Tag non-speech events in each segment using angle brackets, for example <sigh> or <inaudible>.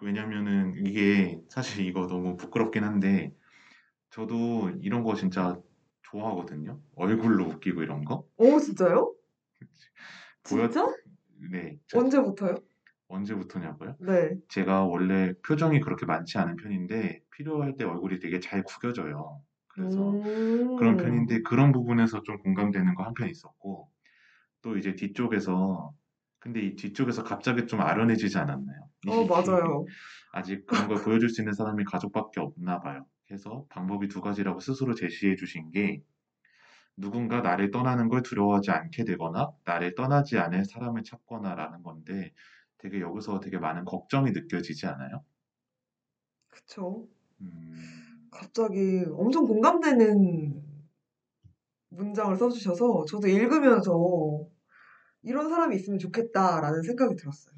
왜냐면은 이게 사실 이거 너무 부끄럽긴 한데 저도 이런 거 진짜 좋아하거든요. 얼굴로 웃기고 이런 거. 오, 진짜요? 보여 진짜? 네. 저 언제부터요? 언제부터냐고요? 네. 제가 원래 표정이 그렇게 많지 않은 편인데 필요할 때 얼굴이 되게 잘 구겨져요. 그래서 그런 음, 편인데 그런 부분에서 좀 공감되는 거 한편 있었고 또 이제 뒤쪽에서 근데 이 뒤쪽에서 갑자기 좀 아련해지지 않았나요? 어, <laughs> 맞아요. 아직 그런 걸 보여줄 수 있는 사람이 가족밖에 없나 봐요. 그래서 방법이 두 가지라고 스스로 제시해 주신 게 누군가 나를 떠나는 걸 두려워하지 않게 되거나 나를 떠나지 않을 사람을 찾거나라는 건데 되게 여기서 되게 많은 걱정이 느껴지지 않아요? 그쵸. 음, 갑자기 엄청 공감되는 문장을 써주셔서 저도 읽으면서 이런 사람이 있으면 좋겠다라는 생각이 들었어요.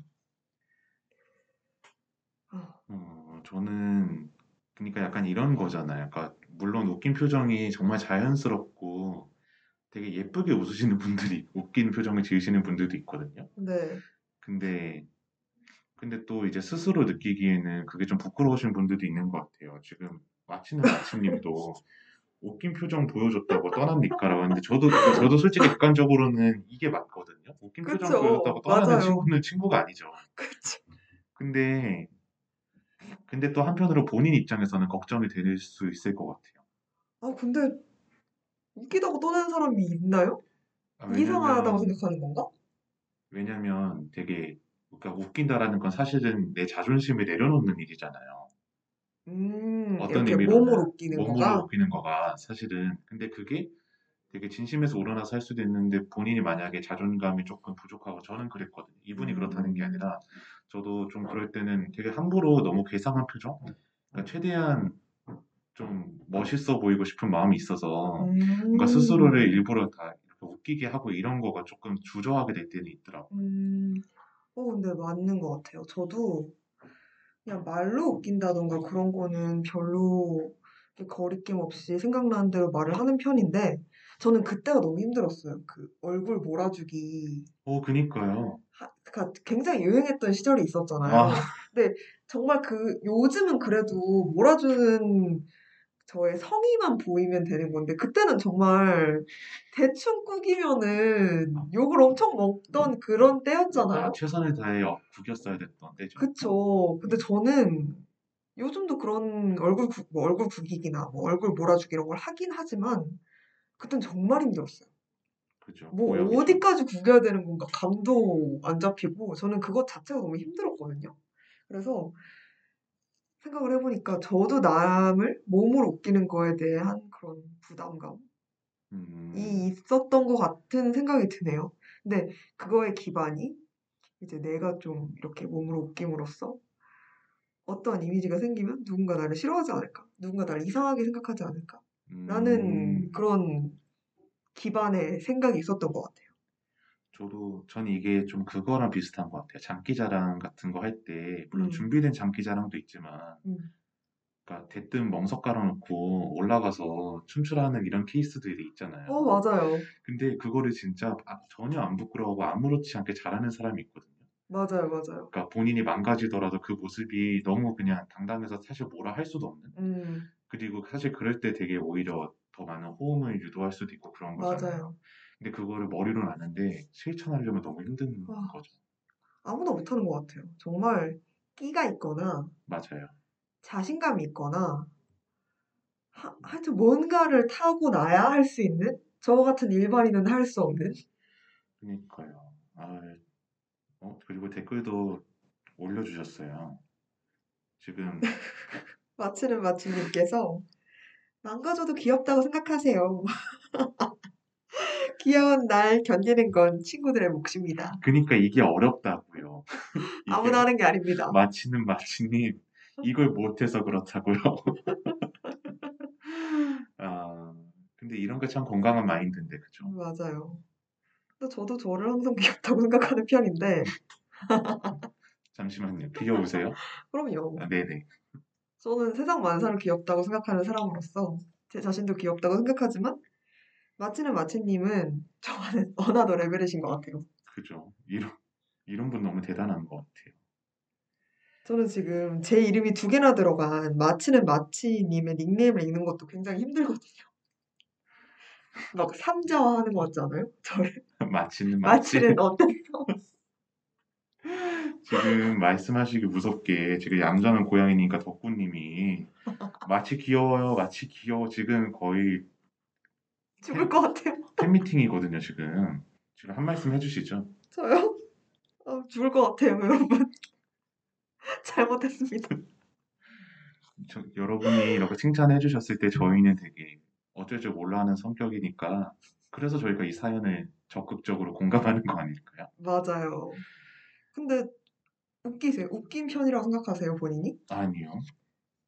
아, 어, 저는 그러니까 약간 이런 거잖아요. 그러니까 물론 웃긴 표정이 정말 자연스럽고 되게 예쁘게 웃으시는 분들이 웃긴 표정을 지으시는 분들도 있거든요. 네. 근데 근데 또 이제 스스로 느끼기에는 그게 좀 부끄러우신 분들도 있는 것 같아요. 지금 마치는 마치님도 <laughs> 웃긴 표정 보여줬다고 떠납니까라고 하는데 저도 저도 솔직히 객관적으로는 이게 맞거든요. 웃긴 표정 그쵸. 보여줬다고 떠나는 맞아요. 친구는 친구가 아니죠. 그쵸. 근데 근데 또 한편으로 본인 입장에서는 걱정이 될 수 있을 것 같아요. 아, 근데 웃기다고 떠나는 사람이 있나요? 아, 이상하다고 왜냐면 생각하는 건가? 왜냐면 되게 그러니까 웃긴다라는 건 사실은 내 자존심을 내려놓는 일이잖아요. 음, 어떤 의미로는 몸으로 웃기는 몸으로 거가? 웃기는 거가 사실은 근데 그게 되게 진심에서 우러나서 할 수도 있는데 본인이 만약에 자존감이 조금 부족하고 저는 그랬거든요. 이분이 그렇다는 게 음, 아니라 저도 좀 그럴 때는 되게 함부로 너무 괴상한 표정? 그러니까 최대한 좀 멋있어 보이고 싶은 마음이 있어서 뭔가 스스로를 음, 일부러 다 이렇게 웃기게 하고 이런 거가 조금 주저하게 될 때는 있더라고요. 음, 어, 근데 맞는 것 같아요. 저도 그냥 말로 웃긴다던가 그런 거는 별로 거리낌 없이 생각나는 대로 말을 하는 편인데, 저는 그때가 너무 힘들었어요. 그 얼굴 몰아주기. 어, 그니까요. 하, 가 굉장히 유행했던 시절이 있었잖아요. 아, 근데 정말 그, 요즘은 그래도 몰아주는 저의 성의만 보이면 되는 건데, 그때는 정말 대충 꾸기면은 욕을 엄청 먹던 그런 아, 때였잖아요. 최선을 다해 어, 구겼어야 됐던 때죠. 그쵸. 근데 저는 요즘도 그런 얼굴 구, 뭐 얼굴 구기기나 뭐 얼굴 몰아주기 이런 걸 하긴 하지만, 그땐 정말 힘들었어요. 그죠. 뭐 고역이죠. 어디까지 구겨야 되는 건가 감도 안 잡히고 저는 그것 자체가 너무 힘들었거든요. 그래서 생각을 해보니까 저도 남을 몸으로 웃기는 거에 대한 그런 부담감이 음, 있었던 것 같은 생각이 드네요. 근데 그거의 기반이 이제 내가 좀 이렇게 몸으로 웃김으로써 어떤 이미지가 생기면 누군가 나를 싫어하지 않을까? 누군가 나를 이상하게 생각하지 않을까? 라는 음, 그런 기반의 생각이 있었던 것 같아요. 저도, 저는 이게 좀 그거랑 비슷한 것 같아요. 장기자랑 같은 거 할 때, 물론 음, 준비된 장기자랑도 있지만, 음. 그러니까 대뜸 멍석 깔아놓고 올라가서 춤추라는 이런 케이스들이 어, 있잖아요. 맞아요. 근데 그거를 진짜 아- 전혀 안 부끄러워하고 아무렇지 않게 잘하는 사람이 있거든요. 맞아요, 맞아요. 그러니까 본인이 망가지더라도 그 모습이 너무 그냥 당당해서 사실 뭐라 할 수도 없는. 음, 그리고 사실 그럴 때 되게 오히려 더 많은 호응을 유도할 수도 있고 그런 거잖아요. 맞아요. 근데 그거를 머리로는 아는데 실천하려면 너무 힘든 아, 거죠. 아무나 못하는 것 같아요. 정말 끼가 있거나 맞아요. 자신감이 있거나 하, 하여튼 뭔가를 타고 나야 할 수 있는 저 같은 일반인은 할 수 없는 그러니까요. 아, 어, 그리고 댓글도 올려주셨어요. 지금 <laughs> 마치는 마치님께서 망가져도 귀엽다고 생각하세요. <laughs> 귀여운 날 견디는 건 친구들의 몫입니다. 그러니까 이게 어렵다고요. <laughs> 아무나 이게 하는 게 아닙니다. 마치는 마치님 이걸 못해서 그렇다고요. <laughs> 아, 근데 이런 거참 건강한 마인드인데, 그죠? 음, 맞아요. 근데 저도 저를 항상 귀엽다고 생각하는 편인데, <laughs> 잠시만요. 귀여우세요? 그럼요. 아, 네네. 저는 세상 만사를 귀엽다고 생각하는 사람으로서 제 자신도 귀엽다고 생각하지만, 마치는 마치님은 저와는 <laughs> another level이신 것 같아요. 그죠. 이런, 이런 분 너무 대단한 것 같아요. 저는 지금 제 이름이 두 개나 들어간 마치는 마치님의 닉네임을 읽는 것도 굉장히 힘들거든요. <laughs> 막 삼자화 하는 것 같지 않아요? 저를 마치는 마치. 마치는 어떤 지금 말씀하시기 무섭게 지금 얌전한 고양이니까 덕구님이 <laughs> 마치 귀여워요, 마치 귀여워. 지금 거의 죽을 것 같아요. 팬미팅이거든요, 지금. 지금 한 말씀 해주시죠. 저요? 아, 죽을 것 같아요, 여러분. <laughs> 잘못했습니다. 저- 여러분이 이렇게 칭찬해 주셨을 때 저희는 되게 어쩔 줄 몰라 하는 성격이니까 그래서 저희가 이 사연을 적극적으로 공감하는 거 아닐까요? 맞아요. 근데 웃기세요? 웃긴 편이라고 생각하세요, 본인이? 아니요.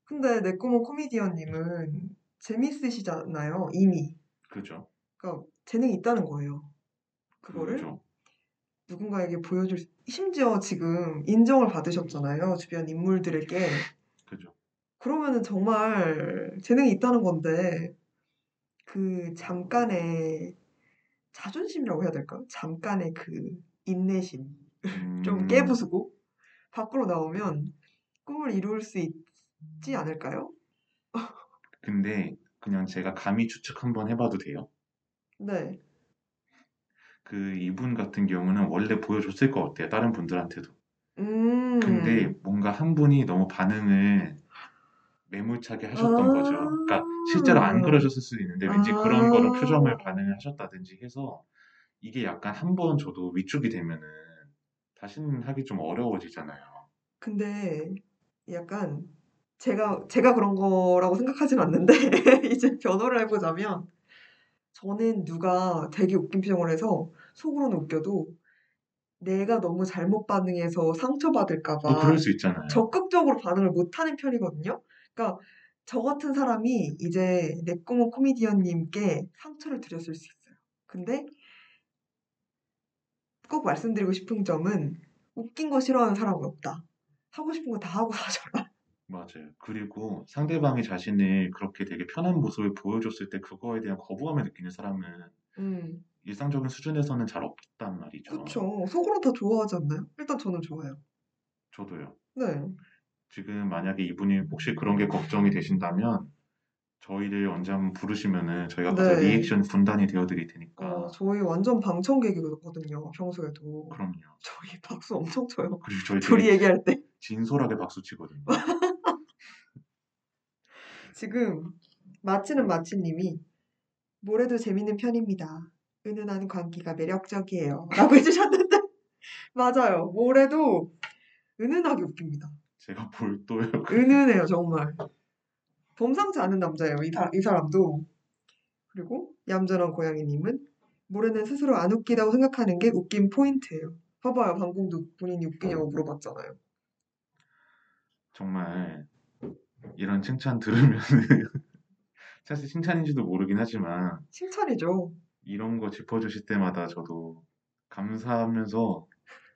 근데 내꿈은 코미디언님은 재밌으시잖아요, 이미. 그죠. 그러니까 재능이 있다는 거예요. 그거를 그죠. 누군가에게 보여줄 수- 심지어 지금 인정을 받으셨잖아요, 주변 인물들에게. 그죠. 그러면은 정말 재능이 있다는 건데 그 잠깐의 자존심이라고 해야 될까요? 잠깐의 그 인내심 <laughs> 좀 음, 깨부수고 밖으로 나오면 꿈을 이룰 수 있지 않을까요? 근데 그냥 제가 감히 추측 한번 해봐도 돼요. 네. 그 이분 같은 경우는 원래 보여줬을 것 같아요. 다른 분들한테도. 음. 근데 뭔가 한 분이 너무 반응을 매몰차게 하셨던 아. 거죠. 그러니까 실제로 안 그러셨을 수도 있는데 왠지 그런 아. 거로 표정을 반응을 하셨다든지 해서 이게 약간 한 번 저도 위축이 되면은 다시는 하기 좀 어려워지잖아요. 근데 약간 제가 제가 그런 거라고 생각하진 않는데 <laughs> 이제 변호를 해보자면 저는 누가 되게 웃긴 표정을 해서 속으로는 웃겨도 내가 너무 잘못 반응해서 상처받을까 또봐 그럴 수 있잖아요. 적극적으로 반응을 못하는 편이거든요. 그러니까 저 같은 사람이 이제 내 꿈은 코미디언님께 상처를 드렸을 수 있어요. 근데 꼭 말씀드리고 싶은 점은 웃긴 거 싫어하는 사람은 없다. 하고 싶은 거 다 하고 <laughs> 사셔라. 맞아요. 그리고 상대방이 자신을 그렇게 되게 편한 모습을 보여줬을 때 그거에 대한 거부감을 느끼는 사람은 음, 일상적인 수준에서는 잘 없단 말이죠. 그쵸. 속으로 다 좋아하지 않나요? 일단 저는 좋아요. 저도요. 네. 지금 만약에 이분이 혹시 그런 게 걱정이 되신다면 저희를 언제 한번 부르시면은 저희가 가서 네. 리액션 분단이 되어드릴 테니까 어, 저희 완전 방청객이거든요. 평소에도. 그럼요. 저희 박수 엄청 쳐요. 그리고 저희 둘이 되게 얘기할 때. 진솔하게 박수 치거든요. <laughs> 지금 마치는 마치님이 뭐래도 재밌는 편입니다. 은은한 광기가 매력적이에요. <laughs> 라고 해주셨는데 <laughs> 맞아요. 뭐래도 은은하게 웃깁니다. 제가 볼도요. <laughs> 은은해요 정말. 범상치 않은 남자예요. 이, 사, 이 사람도. 그리고 얌전한 고양이님은 모래는 스스로 안 웃기다고 생각하는 게 웃긴 포인트예요. 봐봐요. 방금도 본인이 웃기냐고 물어봤잖아요. 정말 이런 칭찬 들으면은 <laughs> 사실 칭찬인지도 모르긴 하지만 칭찬이죠. 이런 거 짚어주실 때마다 저도 감사하면서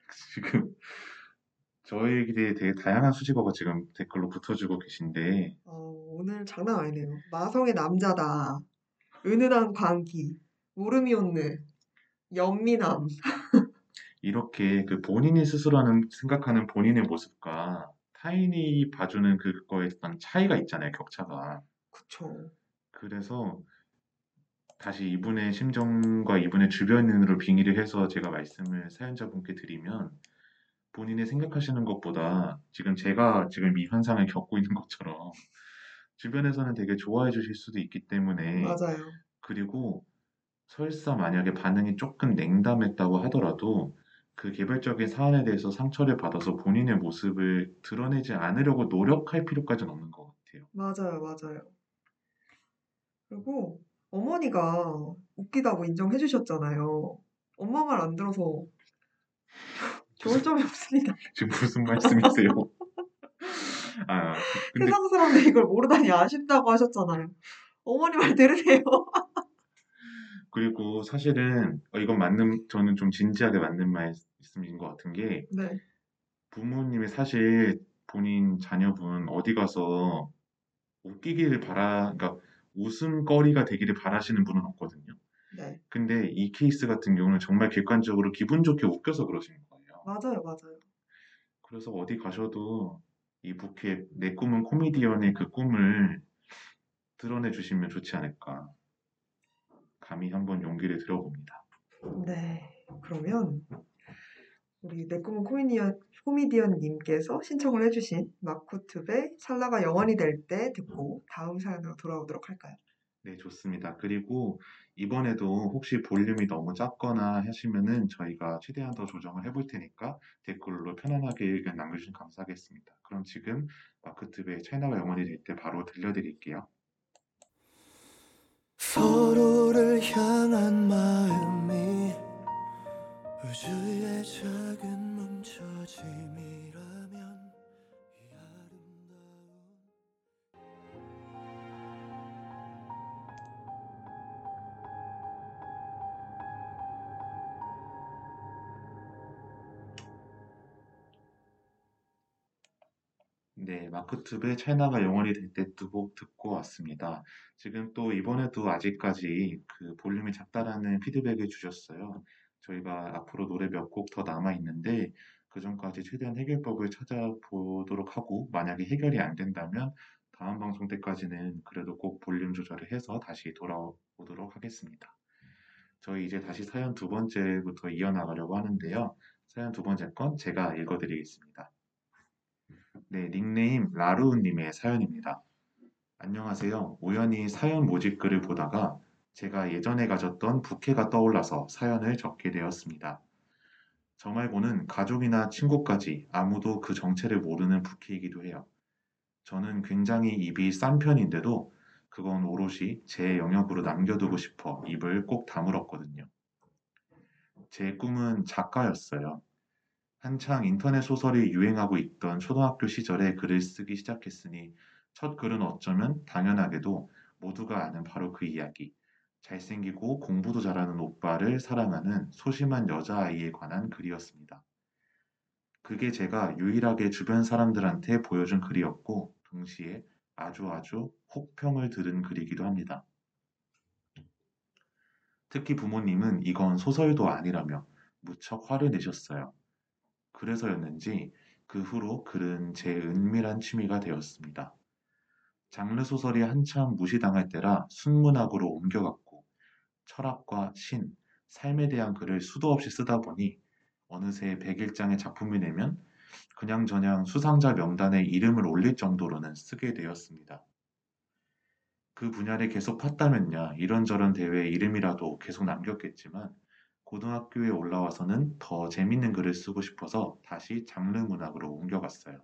<laughs> 지금 저에게 대해 되게 다양한 수식어가 지금 댓글로 붙어주고 계신데 어, 오늘 장난 아니네요. 마성의 남자다. 은은한 광기. 무름이 온느. 연민함. <laughs> 이렇게 그 본인이 스스로 하는 생각하는 본인의 모습과 타인이 봐주는 그거에 어떤 차이가 있잖아요, 격차가. 그쵸. 그래서 다시 이분의 심정과 이분의 주변인으로 빙의를 해서 제가 말씀을 사연자분께 드리면 본인이 생각하시는 것보다 지금 제가 지금 이 현상을 겪고 있는 것처럼 <laughs> 주변에서는 되게 좋아해 주실 수도 있기 때문에 맞아요. 그리고 설사 만약에 반응이 조금 냉담했다고 하더라도 그 개별적인 사안에 대해서 상처를 받아서 본인의 모습을 드러내지 않으려고 노력할 필요까지는 없는 것 같아요. 맞아요. 맞아요. 그리고 어머니가 웃기다고 인정해 주셨잖아요. 엄마 말 안 들어서 <laughs> 좋을 점이 없습니다. 지금 무슨 말씀이세요? <laughs> 아, 근데 세상 사람들이 이걸 모르다니 아쉽다고 하셨잖아요. 어머니 말 들으세요. <laughs> 그리고 사실은 어, 이건 맞는 저는 좀 진지하게 맞는 말씀인 것 같은 게 네. 부모님이 사실 본인 자녀분 어디 가서 웃기기를 바라, 그러니까 웃음거리가 되기를 바라시는 분은 없거든요. 네. 근데 이 케이스 같은 경우는 정말 객관적으로 기분 좋게 웃겨서 그러신 거예요. 맞아요. 맞아요. 그래서 어디 가셔도 이 부캐 내 꿈은 코미디언의 그 꿈을 드러내 주시면 좋지 않을까. 감히 한번 용기를 들어봅니다. 네, 그러면 우리 내 꿈은 코미디언, 코미디언님께서 신청을 해주신 마쿠툽의 찰나가 영원히 될 때 듣고 다음 사연으로 돌아오도록 할까요? 네, 좋습니다. 그리고 이번에도 혹시 볼륨이 너무 작거나 하시면은 저희가 최대한 더 조정을 해볼 테니까 댓글로 편안하게 의견 남겨주시면 감사하겠습니다. 그럼 지금 마크트브의 차이나가 영원히 될 때 바로 들려드릴게요. 서로를 향한 마음이 우주의 작은 뭉쳐짐이 네, 마크 툽의 차이나가 영원히 될 때 두 곡 듣고 왔습니다. 지금 또 이번에도 아직까지 그 볼륨이 작다라는 피드백을 주셨어요. 저희가 앞으로 노래 몇 곡 더 남아 있는데 그 전까지 최대한 해결법을 찾아보도록 하고 만약에 해결이 안 된다면 다음 방송 때까지는 그래도 꼭 볼륨 조절을 해서 다시 돌아오도록 하겠습니다. 저희 이제 다시 사연 두 번째부터 이어나가려고 하는데요. 사연 두 번째 건 제가 읽어드리겠습니다. 네, 닉네임 라루님의 사연입니다. 안녕하세요. 우연히 사연 모집 글을 보다가 제가 예전에 가졌던 부캐가 떠올라서 사연을 적게 되었습니다. 저 말고는 가족이나 친구까지 아무도 그 정체를 모르는 부캐이기도 해요. 저는 굉장히 입이 싼 편인데도 그건 오롯이 제 영역으로 남겨두고 싶어 입을 꼭 다물었거든요. 제 꿈은 작가였어요. 한창 인터넷 소설이 유행하고 있던 초등학교 시절에 글을 쓰기 시작했으니 첫 글은 어쩌면 당연하게도 모두가 아는 바로 그 이야기. 잘생기고 공부도 잘하는 오빠를 사랑하는 소심한 여자아이에 관한 글이었습니다. 그게 제가 유일하게 주변 사람들한테 보여준 글이었고, 동시에 아주 아주 혹평을 들은 글이기도 합니다. 특히 부모님은 이건 소설도 아니라며 무척 화를 내셨어요. 그래서였는지 그 후로 글은 제 은밀한 취미가 되었습니다. 장르 소설이 한참 무시당할 때라 순문학으로 옮겨갔고 철학과 신, 삶에 대한 글을 수도 없이 쓰다 보니 어느새 100일장의 작품이 내면 그냥저냥 수상자 명단에 이름을 올릴 정도로는 쓰게 되었습니다. 그 분야를 계속 팠다면야 이런저런 대회에 이름이라도 계속 남겼겠지만 고등학교에 올라와서는 더 재밌는 글을 쓰고 싶어서 다시 장르 문학으로 옮겨갔어요.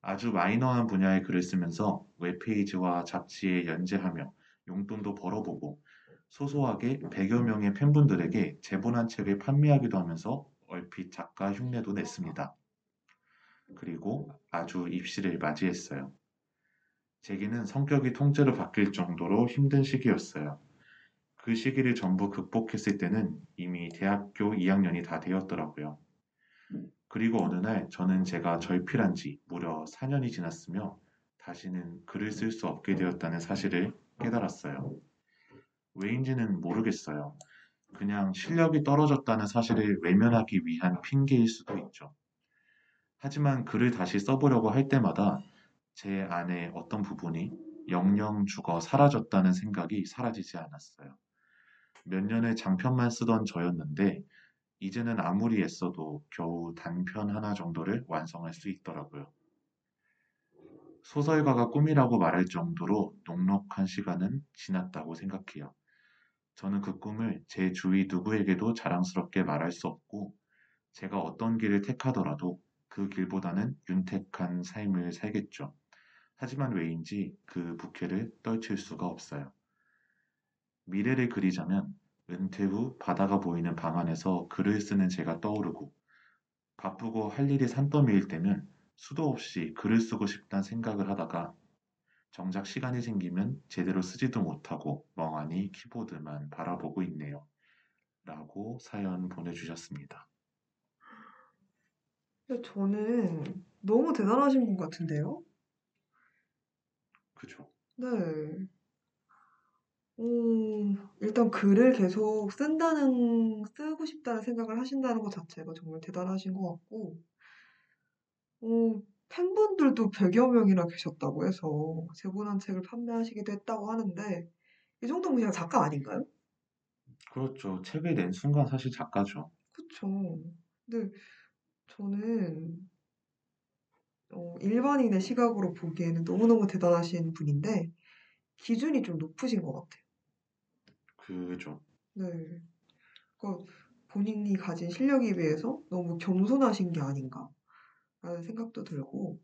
아주 마이너한 분야의 글을 쓰면서 웹페이지와 잡지에 연재하며 용돈도 벌어보고 소소하게 100여 명의 팬분들에게 제본한 책을 판매하기도 하면서 얼핏 작가 흉내도 냈습니다. 그리고 아주 입시를 맞이했어요. 제게는 성격이 통째로 바뀔 정도로 힘든 시기였어요. 그 시기를 전부 극복했을 때는 이미 대학교 2학년이 다 되었더라고요. 그리고 어느 날 저는 제가 절필한 지 무려 4년이 지났으며 다시는 글을 쓸 수 없게 되었다는 사실을 깨달았어요. 왜인지는 모르겠어요. 그냥 실력이 떨어졌다는 사실을 외면하기 위한 핑계일 수도 있죠. 하지만 글을 다시 써보려고 할 때마다 제 안에 어떤 부분이 영영 죽어 사라졌다는 생각이 사라지지 않았어요. 몇 년을 장편만 쓰던 저였는데 이제는 아무리 애써도 겨우 단편 하나 정도를 완성할 수 있더라고요. 소설가가 꿈이라고 말할 정도로 녹록한 시간은 지났다고 생각해요. 저는 그 꿈을 제 주위 누구에게도 자랑스럽게 말할 수 없고 제가 어떤 길을 택하더라도 그 길보다는 윤택한 삶을 살겠죠. 하지만 왜인지 그 부캐를 떨칠 수가 없어요. 미래를 그리자면 은퇴 후 바다가 보이는 방 안에서 글을 쓰는 제가 떠오르고 바쁘고 할 일이 산더미일 때면 수도 없이 글을 쓰고 싶다는 생각을 하다가 정작 시간이 생기면 제대로 쓰지도 못하고 멍하니 키보드만 바라보고 있네요. 라고 사연 보내주셨습니다. 저는 너무 대단하신 분 같은데요? 그죠? 네. 음, 일단 글을 계속 쓴다는, 쓰고 싶다는 생각을 하신다는 것 자체가 정말 대단하신 것 같고, 어, 팬분들도 100여 명이나 계셨다고 해서 제본한 책을 판매하시기도 했다고 하는데 이 정도면 그냥 작가 아닌가요? 그렇죠. 책을 낸 순간 사실 작가죠. 그쵸. 근데 저는 어, 일반인의 시각으로 보기에는 너무너무 대단하신 분인데 기준이 좀 높으신 것 같아요. 그죠. 네. 그러니까 본인이 가진 실력에 비해서 너무 겸손하신 게 아닌가 라는 생각도 들고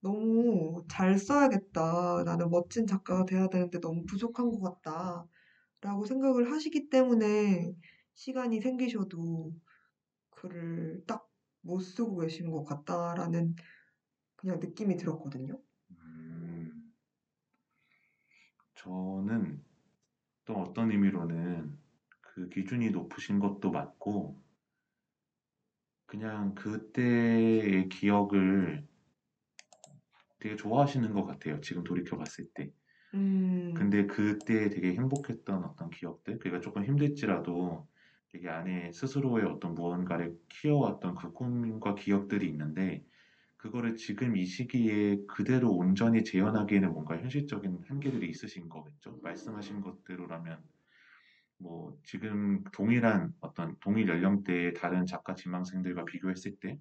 너무 잘 써야겠다. 나는 멋진 작가가 돼야 되는데 너무 부족한 것 같다. 라고 생각을 하시기 때문에 시간이 생기셔도 글을 딱 못 쓰고 계신 것 같다라는 그냥 느낌이 들었거든요. 음, 저는 또 어떤 의미로는 그 기준이 높으신 것도 맞고, 그냥 그때의 기억을 되게 좋아하시는 것 같아요. 지금 돌이켜 봤을 때. 음, 근데 그때 되게 행복했던 어떤 기억들, 그러니까 조금 힘들지라도 되게 안에 스스로의 어떤 무언가를 키워왔던 그 꿈과 기억들이 있는데, 그거를 지금 이 시기에 그대로 온전히 재현하기에는 뭔가 현실적인 한계들이 있으신 거겠죠? 말씀하신 것대로라면, 뭐, 지금 동일한 어떤 동일 연령대의 다른 작가 지망생들과 비교했을 때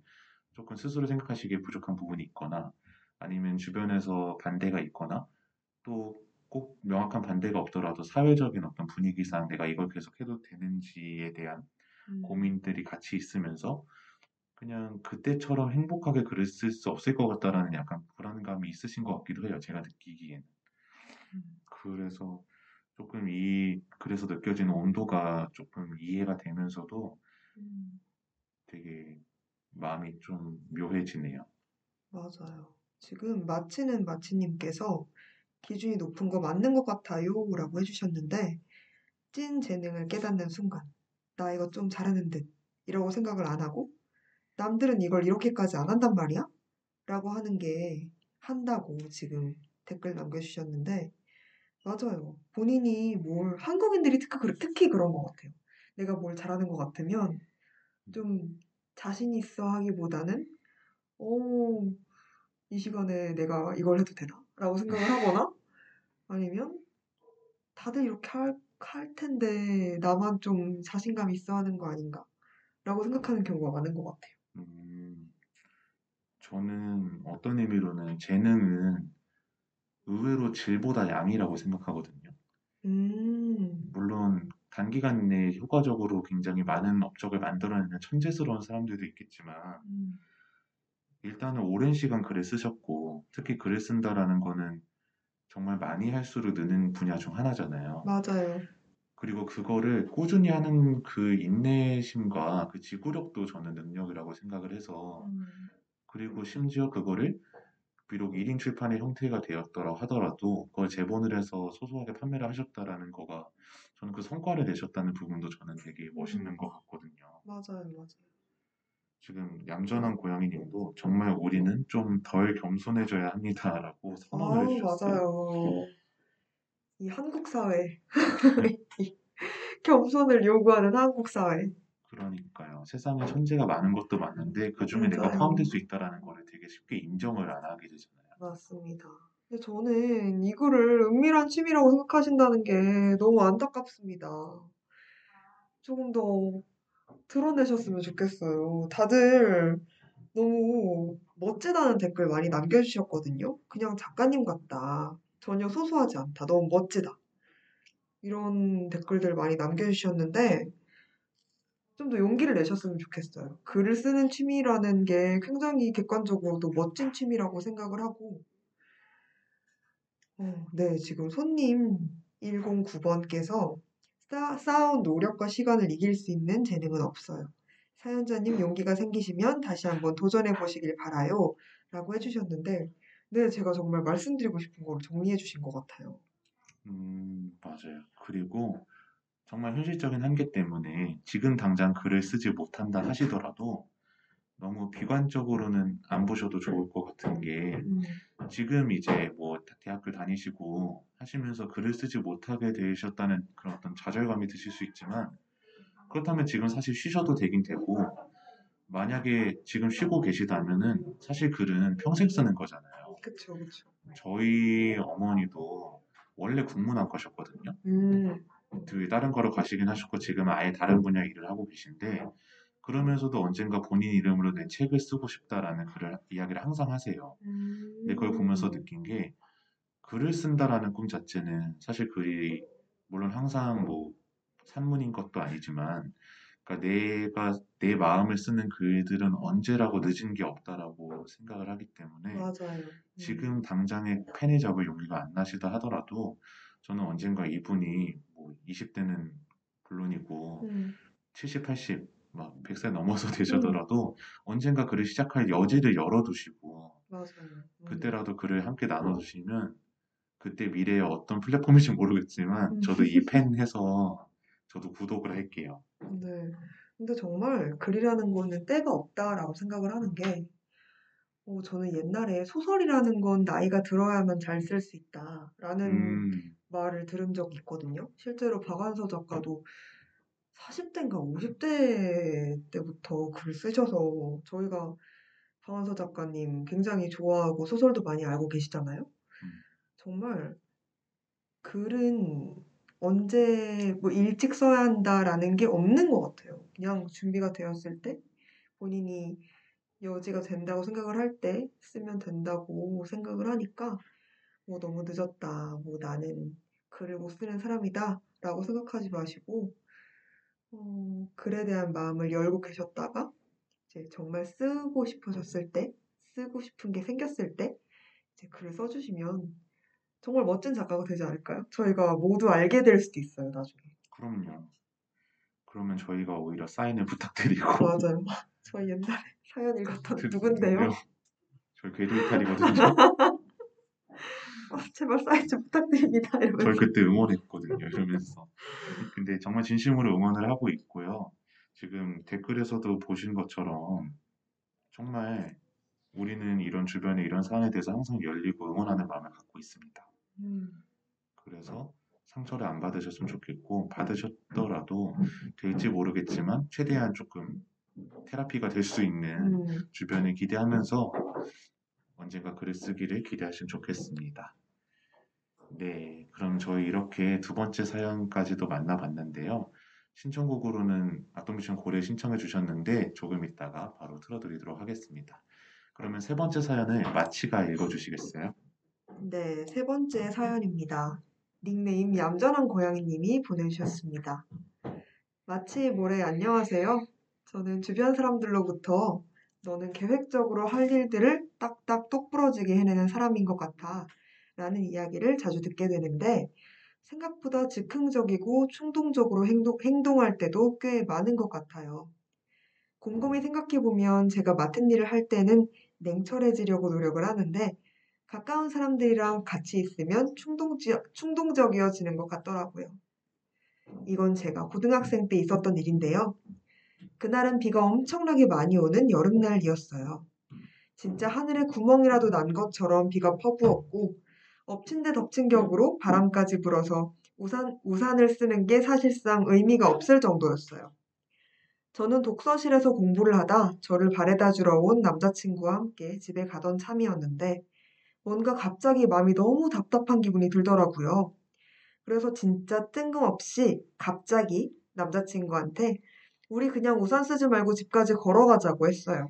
조금 스스로 생각하시기에 부족한 부분이 있거나, 아니면 주변에서 반대가 있거나, 또 꼭 명확한 반대가 없더라도 사회적인 어떤 분위기상 내가 이걸 계속 해도 되는지에 대한 음, 고민들이 같이 있으면서 그냥 그때처럼 행복하게 쓸수 없을 것 같다라는 약간 불안감이 있으신 것 같기도 해요. 제가 느끼기엔. 음, 그래서 조금 이 그래서 느껴지는 온도가 조금 이해가 되면서도 음, 되게 마음이 좀 묘해지네요. 맞아요. 지금 마치는 마치님께서 기준이 높은 거 맞는 것 같아요. 라고 해주셨는데, 찐 재능을 깨닫는 순간, 나 이거 좀 잘하는 듯, 이라고 생각을 안 하고, 남들은 이걸 이렇게까지 안 한단 말이야? 라고 하는 게 한다고 지금 댓글 남겨주셨는데, 맞아요. 본인이 뭘, 한국인들이 특히, 그런 것 같아요. 내가 뭘 잘하는 것 같으면 좀 자신 있어 하기보다는, 오, 이 시간에 내가 이걸 해도 되나? 라고 생각을 하거나, 아니면 다들 이렇게 할, 할 텐데 나만 좀 자신감 있어 하는 거 아닌가? 라고 생각하는 경우가 많은 것 같아요. 음, 저는 어떤 의미로는 재능은 의외로 질보다 양이라고 생각하거든요. 음, 물론 단기간 내에 효과적으로 굉장히 많은 업적을 만들어내는 천재스러운 사람들도 있겠지만 음, 일단은 오랜 시간 글을 쓰셨고 특히 글을 쓴다라는 거는 정말 많이 할수록 느는 분야 중 하나잖아요. 맞아요. 그리고 그거를 꾸준히 하는 그 인내심과 그 지구력도 저는 능력이라고 생각을 해서 음, 그리고 심지어 그거를 비록 1인 출판의 형태가 되었더라 하더라도 그걸 재본을 해서 소소하게 판매를 하셨다라는 거가 저는 그 성과를 내셨다는 부분도 저는 되게 멋있는 것 같거든요. 맞아요, 맞아요. 지금 얌전한 고양이님도 정말 우리는 좀 덜 겸손해져야 합니다라고 선언을 아우, 해주셨어요. 맞아요. 이 한국 사회. 이 겸손을 요구하는 한국 사회. 그러니까요. 세상에 천재가 많은 것도 맞는데 그 중에 내가. 포함될 수 있다라는 거를 되게 쉽게 인정을 안 하게 되잖아요. 맞습니다. 근데 저는 이거를 은밀한 취미라고 생각하신다는 게 너무 안타깝습니다. 조금 더 드러내셨으면 좋겠어요. 다들 너무 멋지다는 댓글 많이 남겨주셨거든요. 그냥 작가님 같다. 전혀 소소하지 않다. 너무 멋지다. 이런 댓글들 많이 남겨주셨는데, 좀 더 용기를 내셨으면 좋겠어요. 글을 쓰는 취미라는 게 굉장히 객관적으로도 멋진 취미라고 생각을 하고, 어, 네, 지금 손님 109번께서 쌓아온 노력과 시간을 이길 수 있는 재능은 없어요. 사연자님 용기가 생기시면 다시 한번 도전해 보시길 바라요. 라고 해주셨는데, 네, 제가 정말 말씀드리고 싶은 걸 정리해 주신 것 같아요. 음, 맞아요. 그리고 정말 현실적인 한계 때문에 지금 당장 글을 쓰지 못한다 하시더라도 너무 비관적으로는 안 보셔도 좋을 것 같은 게 음, 지금 이제 뭐 대학교 다니시고 하시면서 글을 쓰지 못하게 되셨다는 그런 어떤 좌절감이 드실 수 있지만 그렇다면 지금 사실 쉬셔도 되긴 되고 만약에 지금 쉬고 계시다면은 사실 글은 평생 쓰는 거잖아요. 그쵸, 그쵸. 저희 어머니도 원래 국문학 과셨거든요. 음, 그 다른 거로 가시긴 하셨고 지금은 아예 다른 분야 일을 하고 계신데 그러면서도 언젠가 본인 이름으로 내 책을 쓰고 싶다라는 글을 이야기를 항상 하세요. 음. 근데 그걸 보면서 느낀 게 글을 쓴다라는 꿈 자체는 사실 글이 물론 항상 뭐 산문인 것도 아니지만 그러니까 내가 내 마음을 쓰는 글들은 언제라고 늦은 게 없다라고 생각을 하기 때문에 맞아요. 음. 지금 당장에 펜을 잡을 용기가 안 나시다 하더라도 저는 언젠가 이분이 뭐 20대는 물론이고 음, 70, 80, 막 100세 넘어서 <laughs> 되셔더라도 언젠가 글을 시작할 여지를 열어두시고 맞아요. 음. 그때라도 글을 함께 나눠주시면 그때 미래에 어떤 플랫폼일지 모르겠지만 음. 저도 이 <laughs> 펜 해서 저도 구독을 할게요. 네. 근데 정말 글이라는 거는 때가 없다라고 생각을 하는 게, 어, 저는 옛날에 소설이라는 건 나이가 들어야만 잘 쓸 수 있다라는 음, 말을 들은 적이 있거든요. 실제로 박완서 작가도 40대인가 50대 때부터 글 쓰셔서 저희가 박완서 작가님 굉장히 좋아하고 소설도 많이 알고 계시잖아요. 정말 글은 언제 뭐 일찍 써야 한다라는 게 없는 것 같아요. 그냥 준비가 되었을 때 본인이 여지가 된다고 생각을 할 때 쓰면 된다고 생각을 하니까 뭐 너무 늦었다. 뭐 나는 글을 못 쓰는 사람이다. 라고 생각하지 마시고 어, 글에 대한 마음을 열고 계셨다가 이제 정말 쓰고 싶으셨을 때 쓰고 싶은 게 생겼을 때 이제 글을 써주시면 정말 멋진 작가가 되지 않을까요? 저희가 모두 알게 될 수도 있어요, 나중에. 그럼요. 그러면 저희가 오히려 사인을 <laughs> 부탁드리고 맞아요. 저희 옛날에 사연 읽었던 그- 누군데요? 저희 궤도 이탈이거든요. <laughs> 아, 제발 사인 좀 부탁드립니다. 저희 이러면서. 그때 응원했거든요. 이러면서. 근데 정말 진심으로 응원을 하고 있고요. 지금 댓글에서도 보신 것처럼 정말 우리는 이런 주변에 이런 사안에 대해서 항상 열리고 응원하는 마음을 갖고 있습니다. 음, 그래서 상처를 안 받으셨으면 좋겠고 받으셨더라도 될지 모르겠지만 최대한 조금 테라피가 될 수 있는 음, 주변을 기대하면서 언젠가 글을 쓰기를 기대하시면 좋겠습니다. 네, 그럼 저희 이렇게 두 번째 사연까지도 만나봤는데요. 신청곡으로는 악동뮤지션 고래 신청해 주셨는데 조금 있다가 바로 틀어드리도록 하겠습니다. 그러면 세 번째 사연을 마치가 읽어주시겠어요? 네, 세 번째 사연입니다. 닉네임 얌전한 고양이님이 보내주셨습니다. 마치 모래 안녕하세요. 저는 주변 사람들로부터 너는 계획적으로 할 일들을 딱딱 똑부러지게 해내는 사람인 것 같아. 라는 이야기를 자주 듣게 되는데 생각보다 즉흥적이고 충동적으로 행동, 행동할 때도 꽤 많은 것 같아요. 곰곰이 생각해보면 제가 맡은 일을 할 때는 냉철해지려고 노력을 하는데 가까운 사람들이랑 같이 있으면 충동지, 충동적이어지는 것 같더라고요. 이건 제가 고등학생 때 있었던 일인데요. 그날은 비가 엄청나게 많이 오는 여름날이었어요. 진짜 하늘에 구멍이라도 난 것처럼 비가 퍼부었고 엎친 데 덮친 격으로 바람까지 불어서 우산, 우산을 쓰는 게 사실상 의미가 없을 정도였어요. 저는 독서실에서 공부를 하다 저를 바래다 주러 온 남자친구와 함께 집에 가던 참이었는데 뭔가 갑자기 마음이 너무 답답한 기분이 들더라고요. 그래서 진짜 뜬금없이 갑자기 남자친구한테 우리 그냥 우산 쓰지 말고 집까지 걸어가자고 했어요.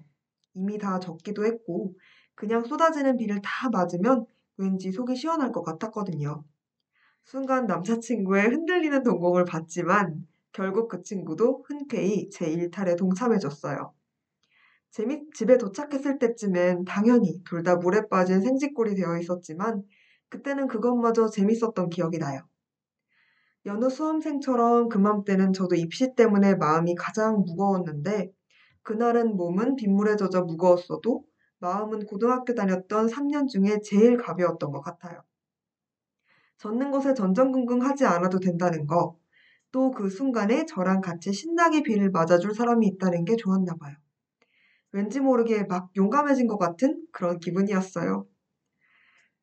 이미 다 젖기도 했고 그냥 쏟아지는 비를 다 맞으면 왠지 속이 시원할 것 같았거든요. 순간 남자친구의 흔들리는 동공을 봤지만 결국 그 친구도 흔쾌히 제 일탈에 동참해줬어요. 집에 도착했을 때쯤엔 당연히 둘 다 물에 빠진 생쥐꼴이 되어 있었지만 그때는 그것마저 재밌었던 기억이 나요. 여느 수험생처럼 그맘때는 저도 입시 때문에 마음이 가장 무거웠는데 그날은 몸은 빗물에 젖어 무거웠어도 마음은 고등학교 다녔던 3년 중에 제일 가벼웠던 것 같아요. 젖는 것에 전전긍긍하지 않아도 된다는 거, 또 그 순간에 저랑 같이 신나게 비를 맞아줄 사람이 있다는 게 좋았나 봐요. 왠지 모르게 막 용감해진 것 같은 그런 기분이었어요.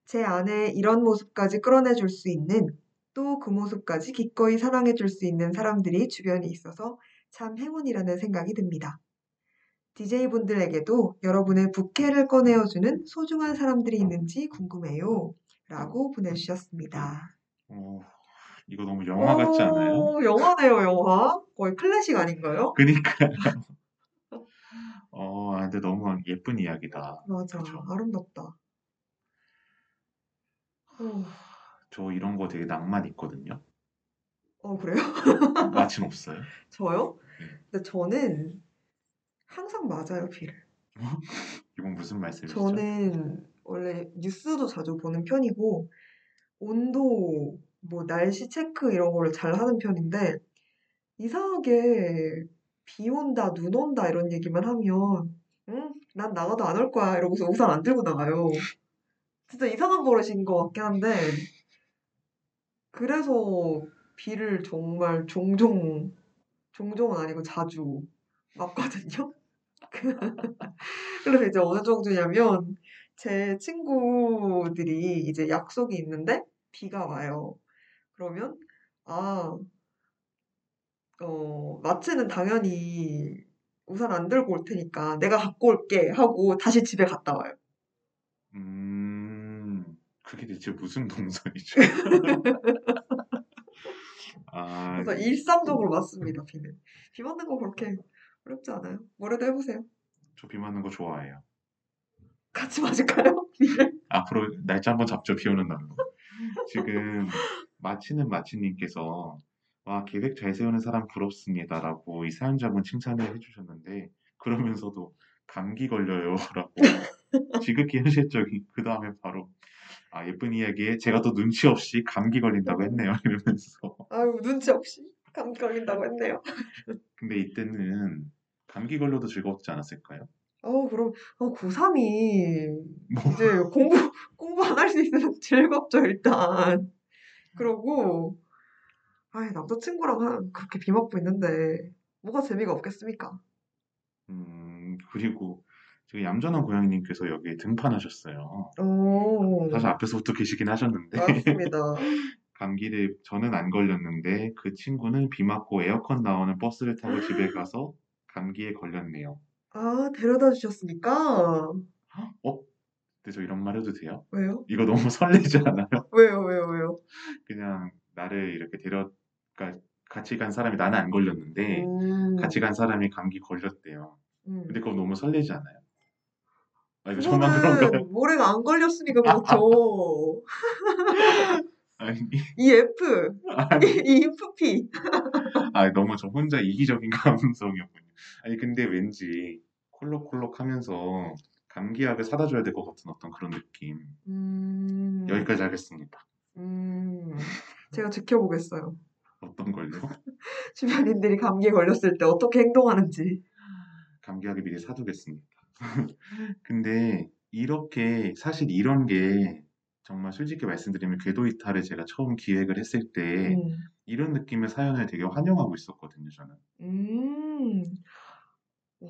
제 안에 이런 모습까지 끌어내줄 수 있는 또 그 모습까지 기꺼이 사랑해줄 수 있는 사람들이 주변에 있어서 참 행운이라는 생각이 듭니다. DJ분들에게도 여러분의 부캐를 꺼내어주는 소중한 사람들이 있는지 궁금해요. 라고 보내주셨습니다. 어, 이거 너무 영화 같지 않아요? 오, 영화네요, 영화. 거의 클래식 아닌가요? 그니까요. 어, 아, 근데 너무 예쁜 이야기다. 맞아, 그쵸. 아름답다. 어, 저 이런 거 되게 낭만 있거든요. 어, 그래요? <laughs> 마침 없어요. 저요? 네. 근데 저는 항상 맞아요, 비를. <laughs> 이건 무슨 말씀이시죠? 저는 원래 뉴스도 자주 보는 편이고, 온도, 뭐, 날씨 체크 이런 거를 잘 하는 편인데, 이상하게 비 온다, 눈 온다 이런 얘기만 하면, 응? 난 나가도 안 올 거야. 이러고서 우산 안 들고 나가요. 진짜 이상한 버릇인 것 같긴 한데, 그래서 비를 정말 종종, 종종은 아니고 자주 맞거든요. <laughs> 그래서 이제 어느 정도냐면, 제 친구들이 이제 약속이 있는데, 비가 와요. 그러면, 아, 어, 마트는 당연히 우산 안 들고 올 테니까 내가 갖고 올게 하고 다시 집에 갔다 와요. 음, 그게 대체 무슨 동선이죠? <laughs> 아, 그래서 일상적으로 맞습니다, 비는. 비 맞는 거 그렇게 어렵지 않아요. 뭐라도 해보세요. 저 비 맞는 거 좋아해요. 같이 맞을까요? <laughs> 앞으로 날짜 한번 잡죠, 비 오는 날로. 지금 마치는 마치님께서 와, 계획 잘 세우는 사람 부럽습니다 라고 이 사연자분 칭찬을 해주셨는데 그러면서도 감기 걸려요 라고 <laughs> 지극히 현실적인 그 다음에 바로 아, 예쁜 이야기에 제가 또 눈치 없이 감기 걸린다고 했네요 <laughs> 이러면서 아유, 눈치 없이 감기 걸린다고 했네요. 근데 이때는 감기 걸려도 즐겁지 않았을까요? 어, 그럼, 어, 고3이 뭐 이제 공부, 공부 안 할 수 있으면 <laughs> 즐겁죠, 일단. 그러고, 아이, 남자친구랑 한, 그렇게 비 맞고 있는데, 뭐가 재미가 없겠습니까? 음, 그리고 지금 얌전한 고양이님께서 여기에 등판하셨어요. 오, 사실 앞에서부터 계시긴 하셨는데 맞습니다. <laughs> 감기를 저는 안 걸렸는데 그 친구는 비 맞고 에어컨 나오는 버스를 타고 집에 가서 감기에 걸렸네요. 아, 데려다 주셨으니까. 어? 근데 저 이런 말 해도 돼요? 왜요? 이거 너무 <laughs> 설레지 않아요? 왜요, 왜요, 왜요? 그냥 나를 이렇게 데려 그러니까 같이 간 사람이 나는 안 걸렸는데 음, 같이 간 사람이 감기 걸렸대요. 음. 근데 그거 너무 설레지 않아요? 아 이거 저만 그런가요? <laughs> 모래가 안 걸렸으니까 그렇죠. <laughs> 아니, 이 F, 아니, 이 FP. 아 너무 저 혼자 이기적인 <laughs> 감성이었군요. 아니 근데 왠지 콜록콜록 하면서 감기약을 사다 줘야 될 것 같은 어떤 그런 느낌. 음, 여기까지 하겠습니다. 음, 제가 지켜보겠어요. 어떤 걸요? <laughs> 주변인들이 감기에 걸렸을 때 어떻게 행동하는지. 감기약을 미리 사두겠습니다. <laughs> 근데 이렇게 사실 이런 게 정말 솔직히 말씀드리면 궤도 이탈을 제가 처음 기획을 했을 때 음, 이런 느낌의 사연을 되게 환영하고 있었거든요, 저는. 음, 오,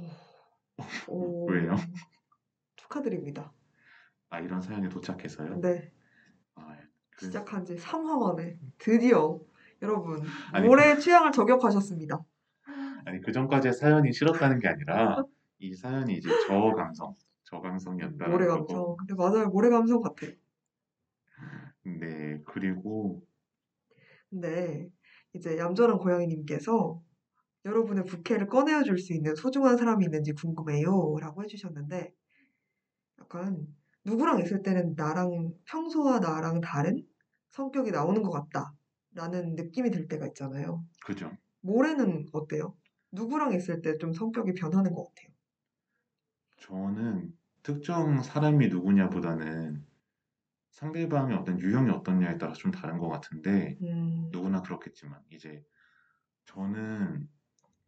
오, <laughs> 왜요? 축하드립니다. 아, 이런 사연이 도착해서요? 네, 아, 그- 시작한 지 3화 만에 드디어 여러분 아니, 모래의 취향을 저격하셨습니다. 아니 그 전까지의 사연이 싫었다는 게 아니라 이 사연이 이제 저 감성, 저 감성이었다는 모래. 감성. 근데 맞아요, 모래 감성 같아요. 네, 그리고 근데 이제 얌전한 고양이님께서 여러분의 부캐를 꺼내어 줄 수 있는 소중한 사람이 있는지 궁금해요. 라고 해주셨는데 약간 누구랑 있을 때는 나랑 평소와 나랑 다른 성격이 나오는 것 같다. 라는 느낌이 들 때가 있잖아요. 그죠? 모래는 어때요? 누구랑 있을 때 좀 성격이 변하는 것 같아요. 저는 특정 사람이 누구냐보다는 상대방의 어떤 유형이 어떻냐에 따라 좀 다른 것 같은데 음, 누구나 그렇겠지만 이제 저는